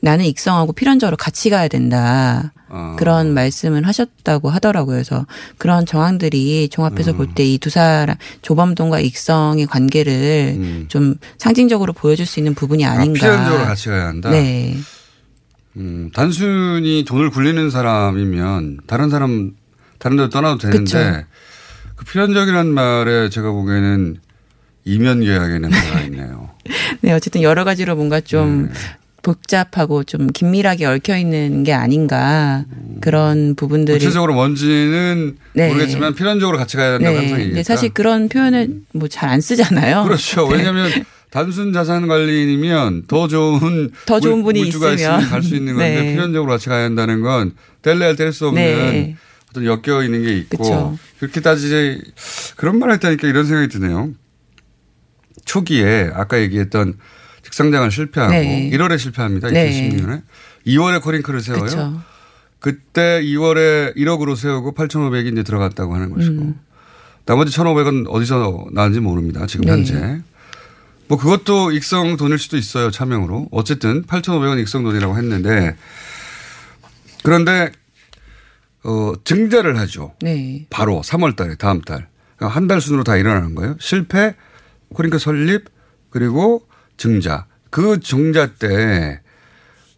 Speaker 16: 나는 익성하고 필연적으로 같이 가야 된다.
Speaker 7: 어.
Speaker 16: 그런 말씀을 하셨다고 하더라고요. 그래서 그런 정황들이 종합해서 볼때 이 두 사람 조범동과 익성의 관계를 좀 상징적으로 보여줄 수 있는 부분이
Speaker 7: 음. 아,
Speaker 16: 아닌가.
Speaker 7: 필연적으로 같이 가야 한다.
Speaker 16: 네.
Speaker 7: 음, 단순히 돈을 굴리는 사람이면 다른 사람 다른 데로 떠나도 되는데
Speaker 16: 그쵸.
Speaker 7: 그 필연적이라는 말에 제가 보기에는 이면 계약에는 뭐가 있네요.
Speaker 16: 네, 어쨌든 여러 가지로 뭔가 좀 복잡하고 좀 긴밀하게 얽혀 있는 게 아닌가 그런 부분들이
Speaker 7: 구체적으로 뭔지는
Speaker 16: 네.
Speaker 7: 모르겠지만 필연적으로 같이 가야 된다고 항상
Speaker 16: 네.
Speaker 7: 얘기했다.
Speaker 16: 근데 사실 그런 표현을 뭐 잘 안 쓰잖아요.
Speaker 7: 그렇죠.
Speaker 16: 네.
Speaker 7: 왜냐하면 단순 자산 관리인이면 더 좋은
Speaker 16: 더 좋은 분이
Speaker 7: 물주가
Speaker 16: 있으면.
Speaker 7: 갈 수 있는 건데
Speaker 16: 네.
Speaker 7: 필연적으로 같이 가야 한다는 건 뗄래야 뗄수 없는
Speaker 16: 네.
Speaker 7: 어떤 엮여 있는 게 있고
Speaker 16: 그쵸.
Speaker 7: 그렇게 따지지 그런 말 했다니까 이런 생각이 드네요. 초기에 아까 얘기했던 직상장을 실패하고
Speaker 16: 네.
Speaker 7: 1월에 실패합니다.
Speaker 16: 네.
Speaker 7: 2016년에 2월에 코링크를 세워요.
Speaker 16: 그쵸.
Speaker 7: 그때 2월에 1억으로 세우고 8,500이 이제 들어갔다고 하는 것이고
Speaker 16: 음.
Speaker 7: 나머지 1,500은 어디서 나왔는지 모릅니다. 지금
Speaker 16: 네.
Speaker 7: 현재. 뭐 그것도 익성 돈일 수도 있어요. 차명으로. 어쨌든 8,500원 익성 돈이라고 했는데 그런데 어 증자를 하죠.
Speaker 16: 네.
Speaker 7: 바로 3월 달에 다음 달. 그러니까 한달 순으로 다 일어나는 거예요. 실패, 코링크 설립, 그리고 증자. 그 증자 때,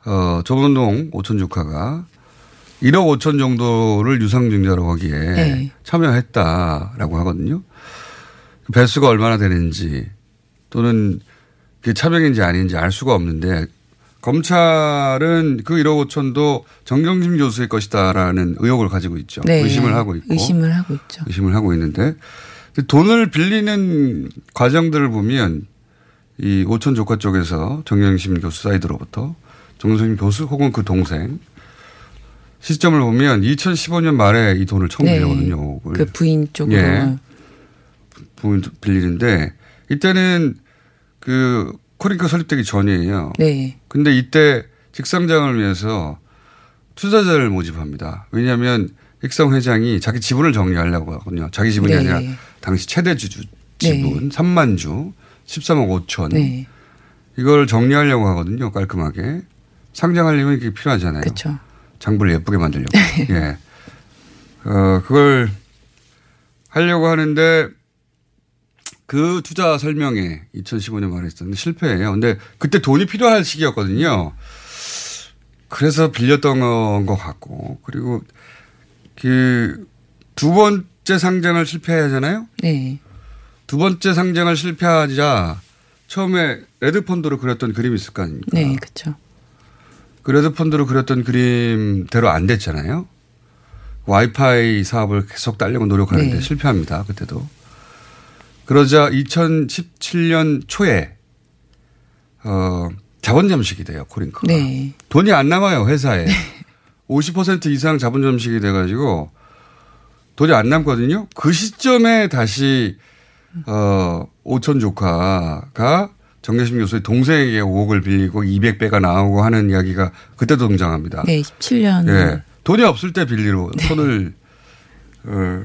Speaker 7: 어, 조본동 오천 주카가 1억 5천 정도를 유상증자로 거기에
Speaker 16: 네.
Speaker 7: 참여했다라고 하거든요. 배수가 얼마나 되는지 또는 그게 차명인지 아닌지 알 수가 없는데 검찰은 그 1억 5천도 정경심 교수의 것이다라는 의혹을 가지고 있죠.
Speaker 16: 네.
Speaker 7: 의심을 하고 있고.
Speaker 16: 의심을 하고 있죠.
Speaker 7: 의심을 하고 있는데 돈을 빌리는 과정들을 보면 이 오천 조카 쪽에서 정영심 교수 사이드로부터 정성심 교수 혹은 그 동생 시점을 보면 2015년 말에 이 돈을 처음
Speaker 16: 네.
Speaker 7: 빌렸거든요.
Speaker 16: 그 부인 쪽으로.
Speaker 7: 예. 부인 빌리는데 이때는 그 코링크 설립되기 전이에요.
Speaker 16: 네.
Speaker 7: 근데 이때 직상장을 위해서 투자자를 모집합니다. 왜냐하면 익성 회장이 자기 지분을 정리하려고 하거든요. 자기 지분이
Speaker 16: 네.
Speaker 7: 아니라 당시 최대 주주 지분 3만 주 13억 5천.
Speaker 16: 네.
Speaker 7: 이걸 정리하려고 하거든요. 깔끔하게. 상장하려면 이게 필요하잖아요.
Speaker 16: 그렇죠.
Speaker 7: 장부를 예쁘게 만들려고. 예. 어, 그걸 하려고 하는데 그 투자 설명회 2015년 말에 있었는데 실패해요. 근데 그때 돈이 필요할 시기였거든요. 그래서 빌렸던 것 같고 그리고 그 두 번 째 상장을 실패하잖아요.
Speaker 16: 네.
Speaker 7: 두 번째 상장을 실패하자 처음에 레드 펀드로 그렸던 그림이 있을 거 아닙니까?
Speaker 16: 네, 그렇죠.
Speaker 7: 그 레드 펀드로 그렸던 그림대로 안 됐잖아요. 와이파이 사업을 계속 따려고 노력하는데
Speaker 16: 네.
Speaker 7: 실패합니다. 그때도. 그러자 2017년 초에 어, 자본 잠식이 돼요. 코링크가.
Speaker 16: 네.
Speaker 7: 돈이 안 남아요 회사에. 50% 이상 자본 잠식이 돼 가지고 돈이 안 남거든요. 그 시점에 다시 어, 오천 조카가 정계심 교수의 동생에게 5억을 빌리고 200배가 나오고 하는 이야기가 그때도 등장합니다.
Speaker 16: 네, 17년.
Speaker 7: 예. 돈이 없을 때 빌리러 손을 어,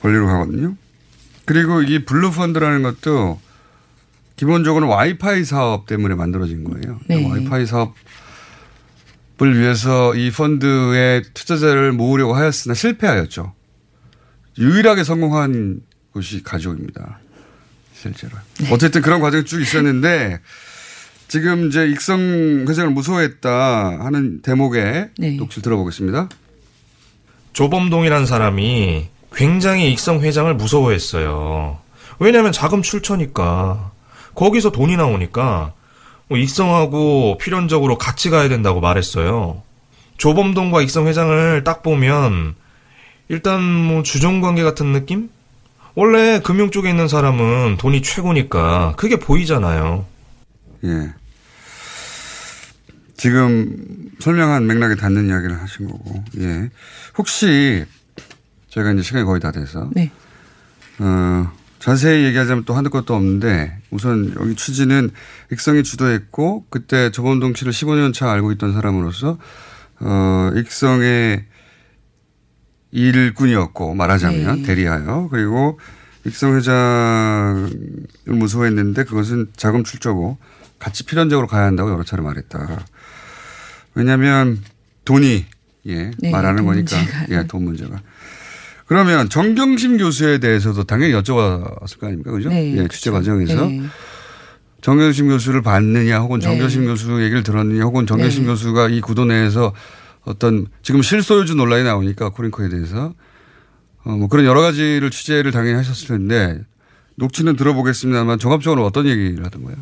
Speaker 7: 벌리러 가거든요. 그리고 이 블루 펀드라는 것도 기본적으로 와이파이 사업 때문에 만들어진 거예요.
Speaker 16: 네.
Speaker 7: 와이파이 사업을 위해서 이 펀드에 투자자를 모으려고 하였으나 실패하였죠. 유일하게 성공한 곳이 가족입니다. 실제로. 어쨌든 그런 과정이 쭉 있었는데 지금 이제 익성 회장을 무서워했다 하는 대목의 녹취 들어보겠습니다.
Speaker 17: 조범동이라는 사람이 굉장히 익성 회장을 무서워했어요. 왜냐하면 자금 출처니까 거기서 돈이 나오니까 뭐 익성하고 필연적으로 같이 가야 된다고 말했어요. 조범동과 익성 회장을 딱 보면 일단 뭐 주종 관계 같은 느낌? 원래 금융 쪽에 있는 사람은 돈이 최고니까 그게 보이잖아요.
Speaker 7: 예. 지금 설명한 맥락에 닿는 이야기를 하신 거고, 예. 혹시 저희가 이제 시간이 거의 다 돼서,
Speaker 16: 네.
Speaker 7: 어, 자세히 얘기하자면 또 한도 것도 없는데 우선 여기 취지는 익성이 주도했고 그때 조범동 씨를 15년 차 알고 있던 사람으로서 어, 익성의 일꾼이었고 말하자면
Speaker 16: 네.
Speaker 7: 대리하여 그리고 익성 회장을 무서워했는데 그것은 자금 출처고 같이 필연적으로 가야 한다고 여러 차례 말했다. 왜냐하면 돈이 예
Speaker 16: 네,
Speaker 7: 말하는
Speaker 16: 돈
Speaker 7: 거니까
Speaker 16: 문제가.
Speaker 7: 예돈 문제가. 그러면 정경심 교수에 대해서도 당연히 여쭤봤을 거 아닙니까? 그죠?
Speaker 16: 네,
Speaker 7: 예, 취재 과정에서.
Speaker 16: 네.
Speaker 7: 정경심 교수를 봤느냐 혹은
Speaker 16: 네.
Speaker 7: 정경심 교수 얘기를 들었느냐 혹은 정경심
Speaker 16: 네.
Speaker 7: 교수가 이 구도 내에서 어떤 지금 실소유주 논란이 나오니까 코링코에 대해서 어, 뭐 그런 여러 가지를 취재를 당연히 하셨을 텐데 녹취는 들어보겠습니다만 종합적으로 어떤 얘기를 하던 거예요?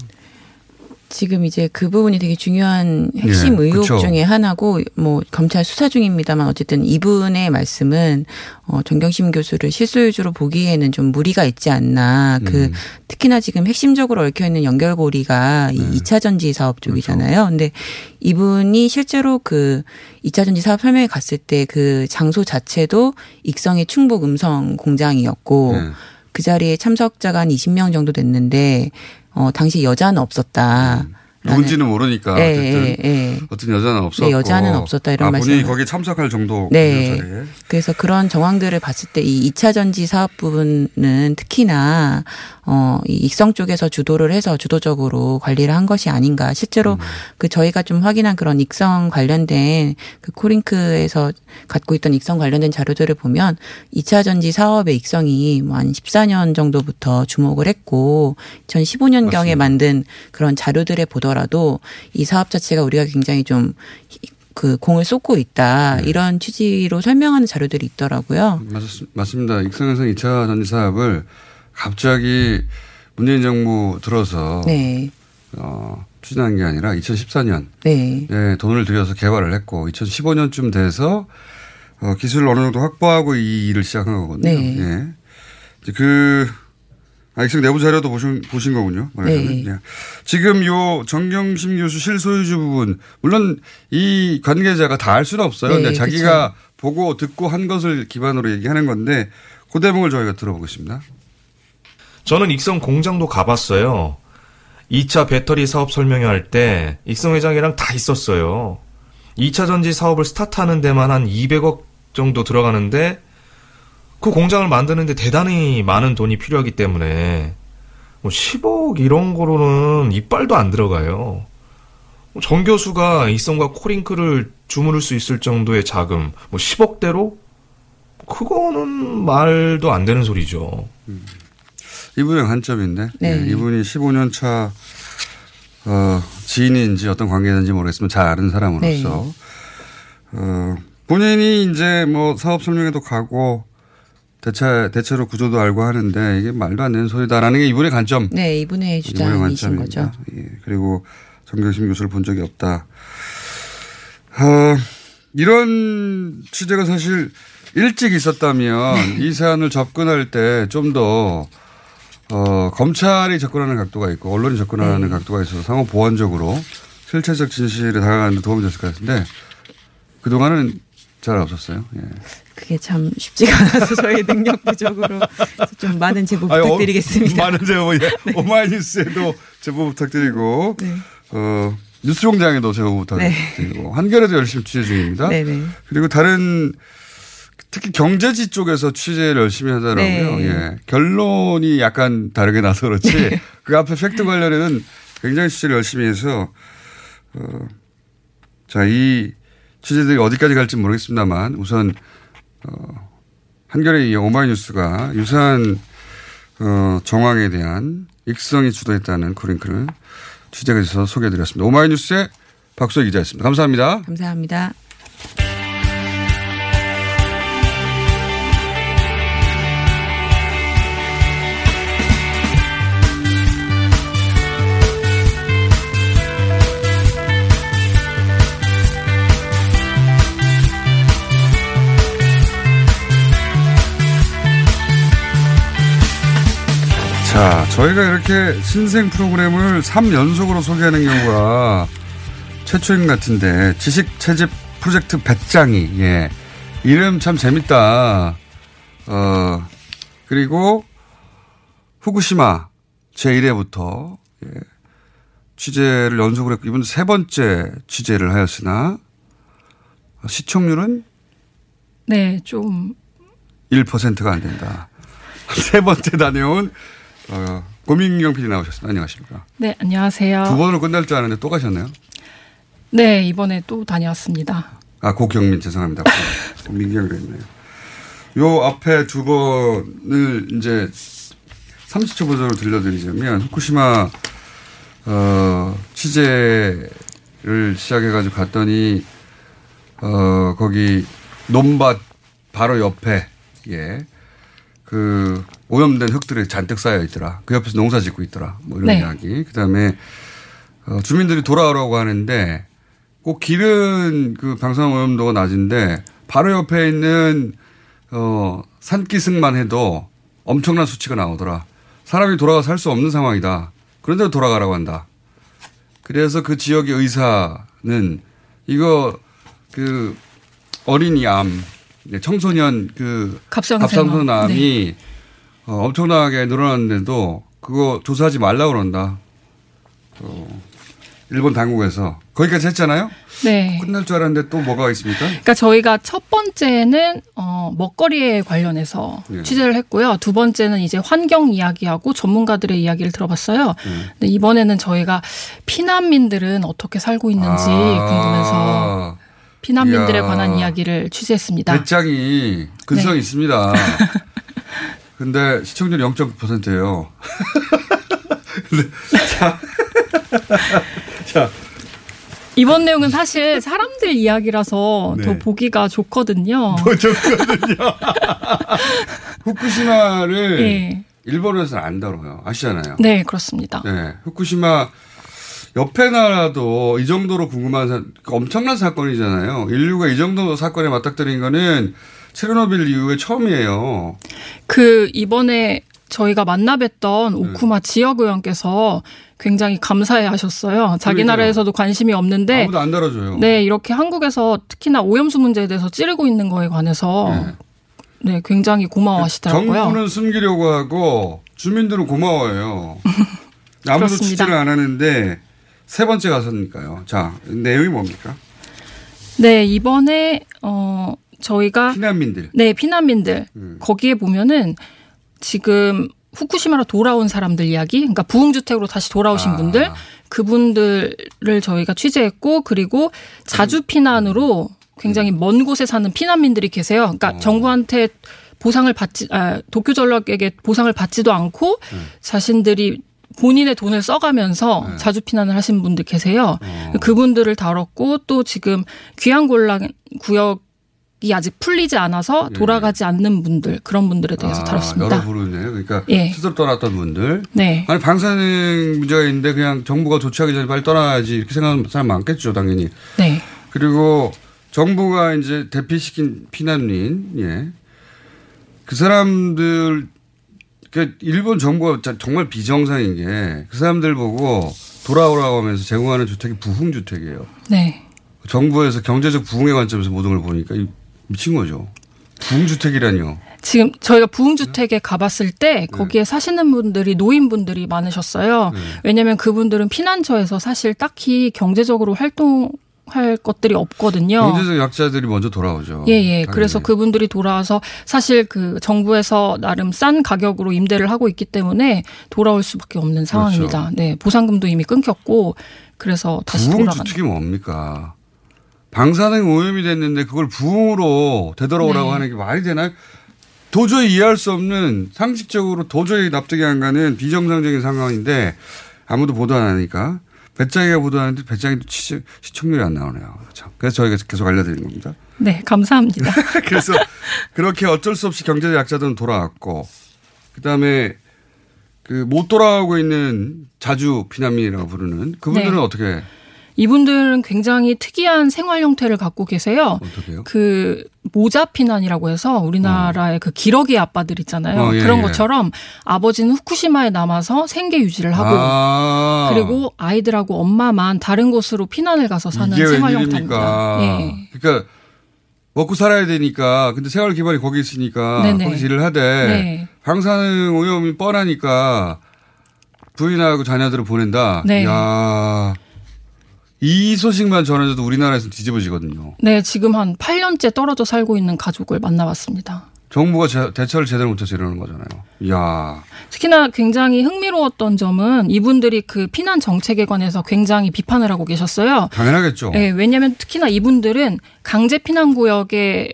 Speaker 16: 지금 이제 그 부분이 되게 중요한 핵심
Speaker 7: 예,
Speaker 16: 의혹
Speaker 7: 그쵸.
Speaker 16: 중에 하나고 뭐 검찰 수사 중입니다만 어쨌든 이분의 말씀은 어 정경심 교수를 실소유주로 보기에는 좀 무리가 있지 않나. 그
Speaker 7: 음.
Speaker 16: 특히나 지금 핵심적으로 얽혀 있는 연결고리가
Speaker 7: 네.
Speaker 16: 이 2차 전지 사업 쪽이잖아요.
Speaker 7: 그렇죠.
Speaker 16: 근데 이분이 실제로 그 2차 전지 사업 설명회 갔을 때 그 장소 자체도 익성의 충북 음성 공장이었고
Speaker 7: 네.
Speaker 16: 그 자리에 참석자가 한 20명 정도 됐는데 어 당시 여자는 없었다.
Speaker 7: 누군지는 모르니까
Speaker 16: 예,
Speaker 7: 어쨌든
Speaker 16: 예, 예.
Speaker 7: 어떤 여자는 없었고
Speaker 16: 네, 여자는 없었다 이런
Speaker 7: 아, 본인이
Speaker 16: 말씀을.
Speaker 7: 거기에 참석할 정도
Speaker 16: 네.
Speaker 7: 자리에.
Speaker 16: 그래서 그런 정황들을 봤을 때 이 2차 전지 사업 부분은 특히나 어, 이 익성 쪽에서 주도를 해서 주도적으로 관리를 한 것이 아닌가. 실제로
Speaker 7: 음.
Speaker 16: 그 저희가 좀 확인한 그런 익성 관련된 그 코링크에서 갖고 있던 익성 관련된 자료들을 보면 2차 전지 사업의 익성이 뭐 한 14년 정도부터 주목을 했고 2015년경에 만든 그런 자료들에 보더라도 이 사업 자체가 우리가 굉장히 좀그 공을 쏟고 있다
Speaker 7: 네.
Speaker 16: 이런 취지로 설명하는 자료들이 있더라고요.
Speaker 7: 맞, 맞습니다. 익성에서 2차 전지 사업을 갑자기 문재인 정부 들어서
Speaker 16: 네.
Speaker 7: 어, 추진한 게 아니라 2014년
Speaker 16: 네.
Speaker 7: 에 돈을 들여서 개발을 했고 2015년쯤 돼서 어, 기술을 어느 정도 확보하고 이 일을 시작한 거거든요.
Speaker 16: 네.
Speaker 7: 예. 이제 그 아, 익성 내부 자료도 보신, 보신 거군요. 말하자면.
Speaker 16: 네.
Speaker 7: 예. 지금 요 정경심 교수 실소유주 부분 물론 이 관계자가 다 알 수는 없어요.
Speaker 16: 네,
Speaker 7: 자기가 보고 듣고 한 것을 기반으로 얘기하는 건데 그 대목을 저희가 들어보겠습니다.
Speaker 17: 저는 익성 공장도 가봤어요. 2차 배터리 사업 설명회 할 때 익성 회장이랑 다 있었어요. 2차 전지 사업을 스타트하는 데만 한 200억 정도 들어가는데 그 공장을 만드는데 대단히 많은 돈이 필요하기 때문에 뭐 10억 이런 거로는 이빨도 안 들어가요. 정 교수가 이성과 코링크를 주무를 수 있을 정도의 자금, 뭐 10억대로? 그거는 말도 안 되는 소리죠.
Speaker 7: 이분의 관점인데
Speaker 17: 네.
Speaker 7: 예, 이분이 15년 차 어, 지인인지 어떤 관계인지 모르겠지만 잘 아는 사람으로서
Speaker 16: 네.
Speaker 7: 어, 본인이 이제 뭐 사업 설명회도 가고 대체 대체로 구조도 알고 하는데 이게 말도 안 되는 소리다라는 게 이분의 관점.
Speaker 16: 네, 이분의 주장이신 거죠.
Speaker 7: 예, 그리고 정경심 교수를 본 적이 없다. 어, 이런 취재가 사실 일찍 있었다면 이 사안을 접근할 때 좀더 어, 검찰이 접근하는 각도가 있고 언론이 접근하는 각도가 있어서 상호 보완적으로 실체적 진실에 다가가는 데 도움이 됐을 것 같은데 그동안은 잘 없었어요. 예.
Speaker 16: 그게 참 쉽지가 않아서 저희 능력 부족으로 좀 많은 제보
Speaker 7: 어,
Speaker 16: 부탁드리겠습니다.
Speaker 7: 많은 제보, 예. 오마이뉴스에도 제보 부탁드리고, 어, 뉴스공장에도 제보 부탁드리고, 한겨레도 열심히 취재 중입니다.
Speaker 16: 네네.
Speaker 7: 그리고 다른, 특히 경제지 쪽에서 취재를 열심히 하더라고요.
Speaker 16: 네.
Speaker 7: 예. 결론이 약간 다르게 나서 그렇지, 그 앞에 팩트 관련해는 굉장히 취재를 열심히 해서, 어, 자, 이 취재들이 어디까지 갈지 모르겠습니다만, 우선, 어, 한겨레 이 오마이뉴스가 유사한 어, 정황에 대한 익성이 주도했다는 코링크를 취재가 있어서 소개해드렸습니다. 오마이뉴스의 박소희 기자였습니다. 감사합니다.
Speaker 16: 감사합니다.
Speaker 7: 자, 저희가 이렇게 신생 프로그램을 3연속으로 소개하는 경우가 최초인 것 같은데 지식 채집 프로젝트 배짱이 예. 이름 참 재밌다. 어, 그리고 후쿠시마 제1회부터 예. 취재를 연속으로 했고 이번 세 번째 취재를 하였으나 시청률은
Speaker 18: 네, 좀
Speaker 7: 1%가 안 된다. 세 번째 다녀온 어, 고민경 PD 나오셨습니다. 안녕하십니까.
Speaker 18: 네, 안녕하세요.
Speaker 7: 두 번으로 끝날 줄 알았는데 또 가셨네요.
Speaker 18: 네, 이번에 또 다녀왔습니다.
Speaker 7: 아, 고경민 죄송합니다. 민경이 그랬네요. 요 앞에 두 번을 이제 30초 버전으로 들려드리자면 후쿠시마 어, 취재를 시작해가지고 갔더니 어, 거기 논밭 바로 옆에 예. 그 오염된 흙들이 잔뜩 쌓여 있더라. 그 옆에서 농사 짓고 있더라. 뭐 이런
Speaker 18: 네.
Speaker 7: 이야기. 그다음에 어, 주민들이 돌아오라고 하는데 꼭 길은 그 방사능 오염도가 낮은데 바로 옆에 있는 어, 산기슭만 해도 엄청난 수치가 나오더라. 사람이 돌아가 살 수 없는 상황이다. 그런데도 돌아가라고 한다. 그래서 그 지역의 의사는 이거 그 어린이 암, 네, 청소년 그
Speaker 18: 갑상선암.
Speaker 7: 갑상선암이 어, 엄청나게 늘어났는데도 그거 조사하지 말라 그런다. 어, 일본 당국에서 거기까지 했잖아요.
Speaker 18: 네.
Speaker 7: 끝날 줄 알았는데 또 뭐가 있습니까?
Speaker 18: 그러니까 저희가 첫 번째는 어, 먹거리에 관련해서
Speaker 7: 네.
Speaker 18: 취재를 했고요. 두 번째는 이제 환경 이야기하고 전문가들의 이야기를 들어봤어요.
Speaker 7: 네.
Speaker 18: 근데 이번에는 저희가 피난민들은 어떻게 살고 있는지 궁금해서 피난민들에
Speaker 7: 아. 이야.
Speaker 18: 관한 이야기를 취재했습니다.
Speaker 7: 배짱이 근성이
Speaker 18: 네.
Speaker 7: 있습니다. 근데 시청률 0.9%예요. 근데 자, 자
Speaker 18: 이번 내용은 사실 사람들 이야기라서
Speaker 7: 네.
Speaker 18: 더 보기가 좋거든요.
Speaker 7: 뭐 좋거든요. 후쿠시마를
Speaker 18: 예.
Speaker 7: 일본에서는 안 다뤄요. 아시잖아요.
Speaker 18: 네, 그렇습니다.
Speaker 7: 네. 후쿠시마 옆에 나라도 이 정도로 궁금한 사, 엄청난 사건이잖아요. 인류가 이 정도 사건에 맞닥뜨린 거는 체르노빌 이후에 처음이에요.
Speaker 18: 그 이번에 저희가 만나 뵀던
Speaker 7: 네.
Speaker 18: 오쿠마 지역 의원께서 굉장히 감사해 하셨어요. 자기
Speaker 7: 그러니까요.
Speaker 18: 나라에서도 관심이 없는데
Speaker 7: 아무도 안 다뤄줘요.
Speaker 18: 네, 이렇게 한국에서 특히나 오염수 문제에 대해서 찌르고 있는 거에 관해서 네, 굉장히 고마워 하시더라고요.
Speaker 7: 정부는 숨기려고 하고 주민들은 고마워해요. 아무도. 취재를 안 하는데 세 번째 가서니까요. 자, 내용이 뭡니까?
Speaker 18: 네, 이번에 어 저희가
Speaker 7: 피난민들.
Speaker 18: 네, 피난민들.
Speaker 7: 음.
Speaker 18: 거기에 보면은 지금 후쿠시마로 돌아온 사람들 이야기, 그러니까 부흥주택으로 다시 돌아오신
Speaker 7: 아.
Speaker 18: 분들, 그분들을 저희가 취재했고, 그리고 자주 피난으로 굉장히 먼 곳에 사는 피난민들이 계세요. 그러니까
Speaker 7: 어.
Speaker 18: 정부한테 보상을 받지, 아, 도쿄 전력에게 보상을 받지도 않고
Speaker 7: 네.
Speaker 18: 자신들이 본인의 돈을 써가면서
Speaker 7: 네.
Speaker 18: 자주 피난을 하신 분들 계세요.
Speaker 7: 어.
Speaker 18: 그분들을 다뤘고 또 지금 귀환곤란 구역 이 아직 풀리지 않아서 돌아가지 않는 분들 그런 분들에 대해서
Speaker 7: 예. 아,
Speaker 18: 다뤘습니다.
Speaker 7: 여러 부류네요. 그러니까
Speaker 18: 예.
Speaker 7: 스스로 떠났던 분들.
Speaker 18: 네.
Speaker 7: 아니 방사능 문제가 있는데 그냥 정부가 조치하기 전에 빨리 떠나야지 이렇게 생각하는 사람 많겠죠, 당연히.
Speaker 18: 네.
Speaker 7: 그리고 정부가 이제 대피시킨 피난민, 예. 그 사람들, 그 일본 정부가 자- 정말 비정상인 게 그 사람들 보고 돌아오라고 하면서 제공하는 주택이 부흥 주택이에요.
Speaker 18: 네.
Speaker 7: 정부에서 경제적 부흥의 관점에서 모든 걸 보니까 이- 미친 거죠. 부흥주택이라뇨.
Speaker 18: 지금 저희가 부흥주택에 가봤을 때 거기에 사시는 분들이 노인분들이 많으셨어요. 왜냐하면 그분들은 피난처에서 사실 딱히 경제적으로 활동 할 것들이 없거든요.
Speaker 7: 경제적 약자들이 먼저 돌아오죠.
Speaker 18: 예, 예.
Speaker 7: 당연히.
Speaker 18: 그래서 그분들이 돌아와서 사실 그 정부에서 나름 싼 가격으로 임대를 하고 있기 때문에 돌아올 수밖에 없는 상황입니다.
Speaker 7: 그렇죠.
Speaker 18: 네. 보상금도 이미 끊겼고 그래서 다시 돌아가는.
Speaker 7: 부흥주택이 뭡니까? 방사능 오염이 됐는데 그걸 부흥으로 되돌아오라고
Speaker 18: 네.
Speaker 7: 하는 게 말이 되나요? 도저히 이해할 수 없는 상식적으로 도저히 납득이 안 가는 비정상적인 상황인데 아무도 보도 안 하니까 배짱이가 보도하는데 배짱이도 시- 시청률이 안 나오네요. 그렇죠. 그래서 저희가 계속 알려드리는 겁니다.
Speaker 18: 네, 감사합니다.
Speaker 7: 그래서 그렇게 어쩔 수 없이 경제적 약자들은 돌아왔고 그다음에 그 못 돌아오고 있는 자주 피난민이라고 부르는 그분들은
Speaker 18: 네.
Speaker 7: 어떻게
Speaker 18: 이분들은 굉장히 특이한 생활 형태를 갖고 계세요.
Speaker 7: 어떻게요?
Speaker 18: 그 모자 피난이라고 해서 우리나라의 그 기러기 아빠들 있잖아요.
Speaker 7: 어, 예,
Speaker 18: 그런
Speaker 7: 예.
Speaker 18: 것처럼 아버지는 후쿠시마에 남아서 생계 유지를 하고
Speaker 7: 아.
Speaker 18: 그리고 아이들하고 엄마만 다른 곳으로 피난을 가서 사는 생활? 형태입니다. 예.
Speaker 7: 그러니까 먹고 살아야 되니까 근데 생활 기반이 거기 있으니까
Speaker 18: 네네.
Speaker 7: 거기서 일을 하되
Speaker 18: 네.
Speaker 7: 방사능 오염이 뻔하니까 부인하고 자녀들을 보낸다.
Speaker 18: 네.
Speaker 7: 야. 이 소식만 전해져도 우리나라에서 뒤집어지거든요.
Speaker 18: 네, 지금 한 8년째 떨어져 살고 있는 가족을 만나봤습니다.
Speaker 7: 정부가 제- 대처를 제대로 못해서 이러는 거잖아요. 이야.
Speaker 18: 특히나 굉장히 흥미로웠던 점은 이분들이 그 피난 정책에 관해서 굉장히 비판을 하고 계셨어요.
Speaker 7: 당연하겠죠.
Speaker 18: 네, 왜냐하면 특히나 이분들은 강제 피난 구역에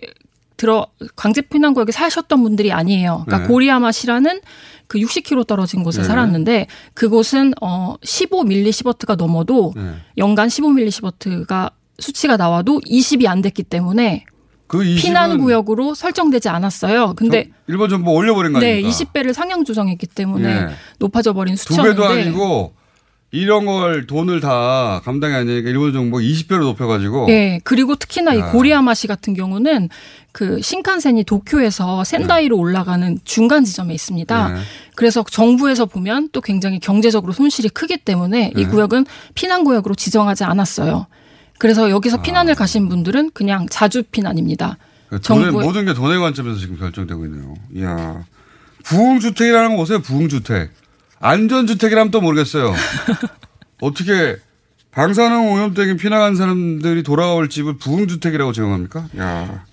Speaker 18: 들어 강제 피난 구역에 사셨던 분들이 아니에요. 그러니까
Speaker 7: 네.
Speaker 18: 고리야마시라는 그 60km 떨어진 곳에
Speaker 7: 네.
Speaker 18: 살았는데 그곳은 어 15밀리시버트가 넘어도
Speaker 7: 네.
Speaker 18: 연간 15밀리시버트가 수치가 나와도 20이 안 됐기 때문에
Speaker 7: 그 20은
Speaker 18: 피난 구역으로 설정되지 않았어요. 근데
Speaker 7: 일본 정부 가 올려버린 거
Speaker 18: 네,
Speaker 7: 아닙니까?
Speaker 18: 20배를 상향 조정했기 때문에
Speaker 7: 예.
Speaker 18: 높아져 버린
Speaker 7: 두 배도
Speaker 18: 수치였는데
Speaker 7: 아니고 이런 걸 돈을 다 감당이 안 되니까 일본 정부가 20배로 높여가지고
Speaker 18: 네, 그리고 특히나 이
Speaker 7: 야.
Speaker 18: 고리야마시 같은 경우는 그 신칸센이 도쿄에서 센다이로 올라가는 중간 지점에 있습니다.
Speaker 7: 네.
Speaker 18: 그래서 정부에서 보면 또 굉장히 경제적으로 손실이 크기 때문에 이
Speaker 7: 네.
Speaker 18: 구역은 피난 구역으로 지정하지 않았어요. 그래서 여기서 피난을 가신 분들은 그냥 자주 피난입니다.
Speaker 7: 그러니까
Speaker 18: 정부의-
Speaker 7: 모든 게 돈의 관점에서 지금 결정되고 있네요. 이야. 부흥주택이라는 거 보세요, 부흥주택. 안전주택이라면 또 모르겠어요. 어떻게 방사능 오염 때문에 피난간 사람들이 돌아올 집을 부흥주택이라고 제공합니까? 야.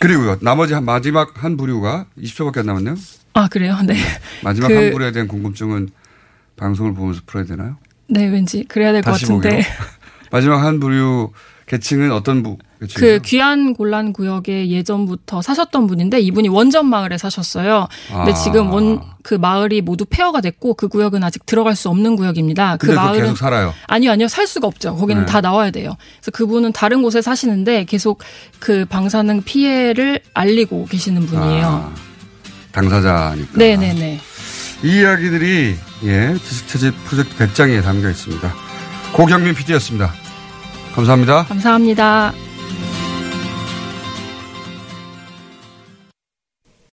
Speaker 7: 그리고요, 나머지 한, 마지막 한 부류가 20초밖에 안 남았네요.
Speaker 18: 아 그래요? 네.
Speaker 7: 마지막
Speaker 18: 그-
Speaker 7: 한 부류에 대한 궁금증은 방송을 보면서 풀어야 되나요?
Speaker 18: 네, 왠지 그래야 될 것 같은데.
Speaker 7: 마지막 한 부류 계층은 어떤 부, 계층이죠?
Speaker 18: 그 귀한 곤란 구역에 예전부터 사셨던 분인데 이분이 원전 마을에 사셨어요. 근데
Speaker 7: 아.
Speaker 18: 지금 원 그 마을이 모두 폐허가 됐고 그 구역은 아직 들어갈 수 없는 구역입니다. 그 마을은
Speaker 7: 계속 살아요.
Speaker 18: 아니요, 아니요. 살 수가 없죠. 거기는
Speaker 7: 네.
Speaker 18: 다 나와야 돼요. 그래서 그분은 다른 곳에 사시는데 계속 그 방사능 피해를 알리고 계시는 분이에요.
Speaker 7: 아, 당사자니까.
Speaker 18: 네, 네, 네.
Speaker 7: 이 이야기들이 예 지식체제 프로젝트 100장에 담겨 있습니다. 고경민 PD였습니다. 감사합니다.
Speaker 18: 감사합니다.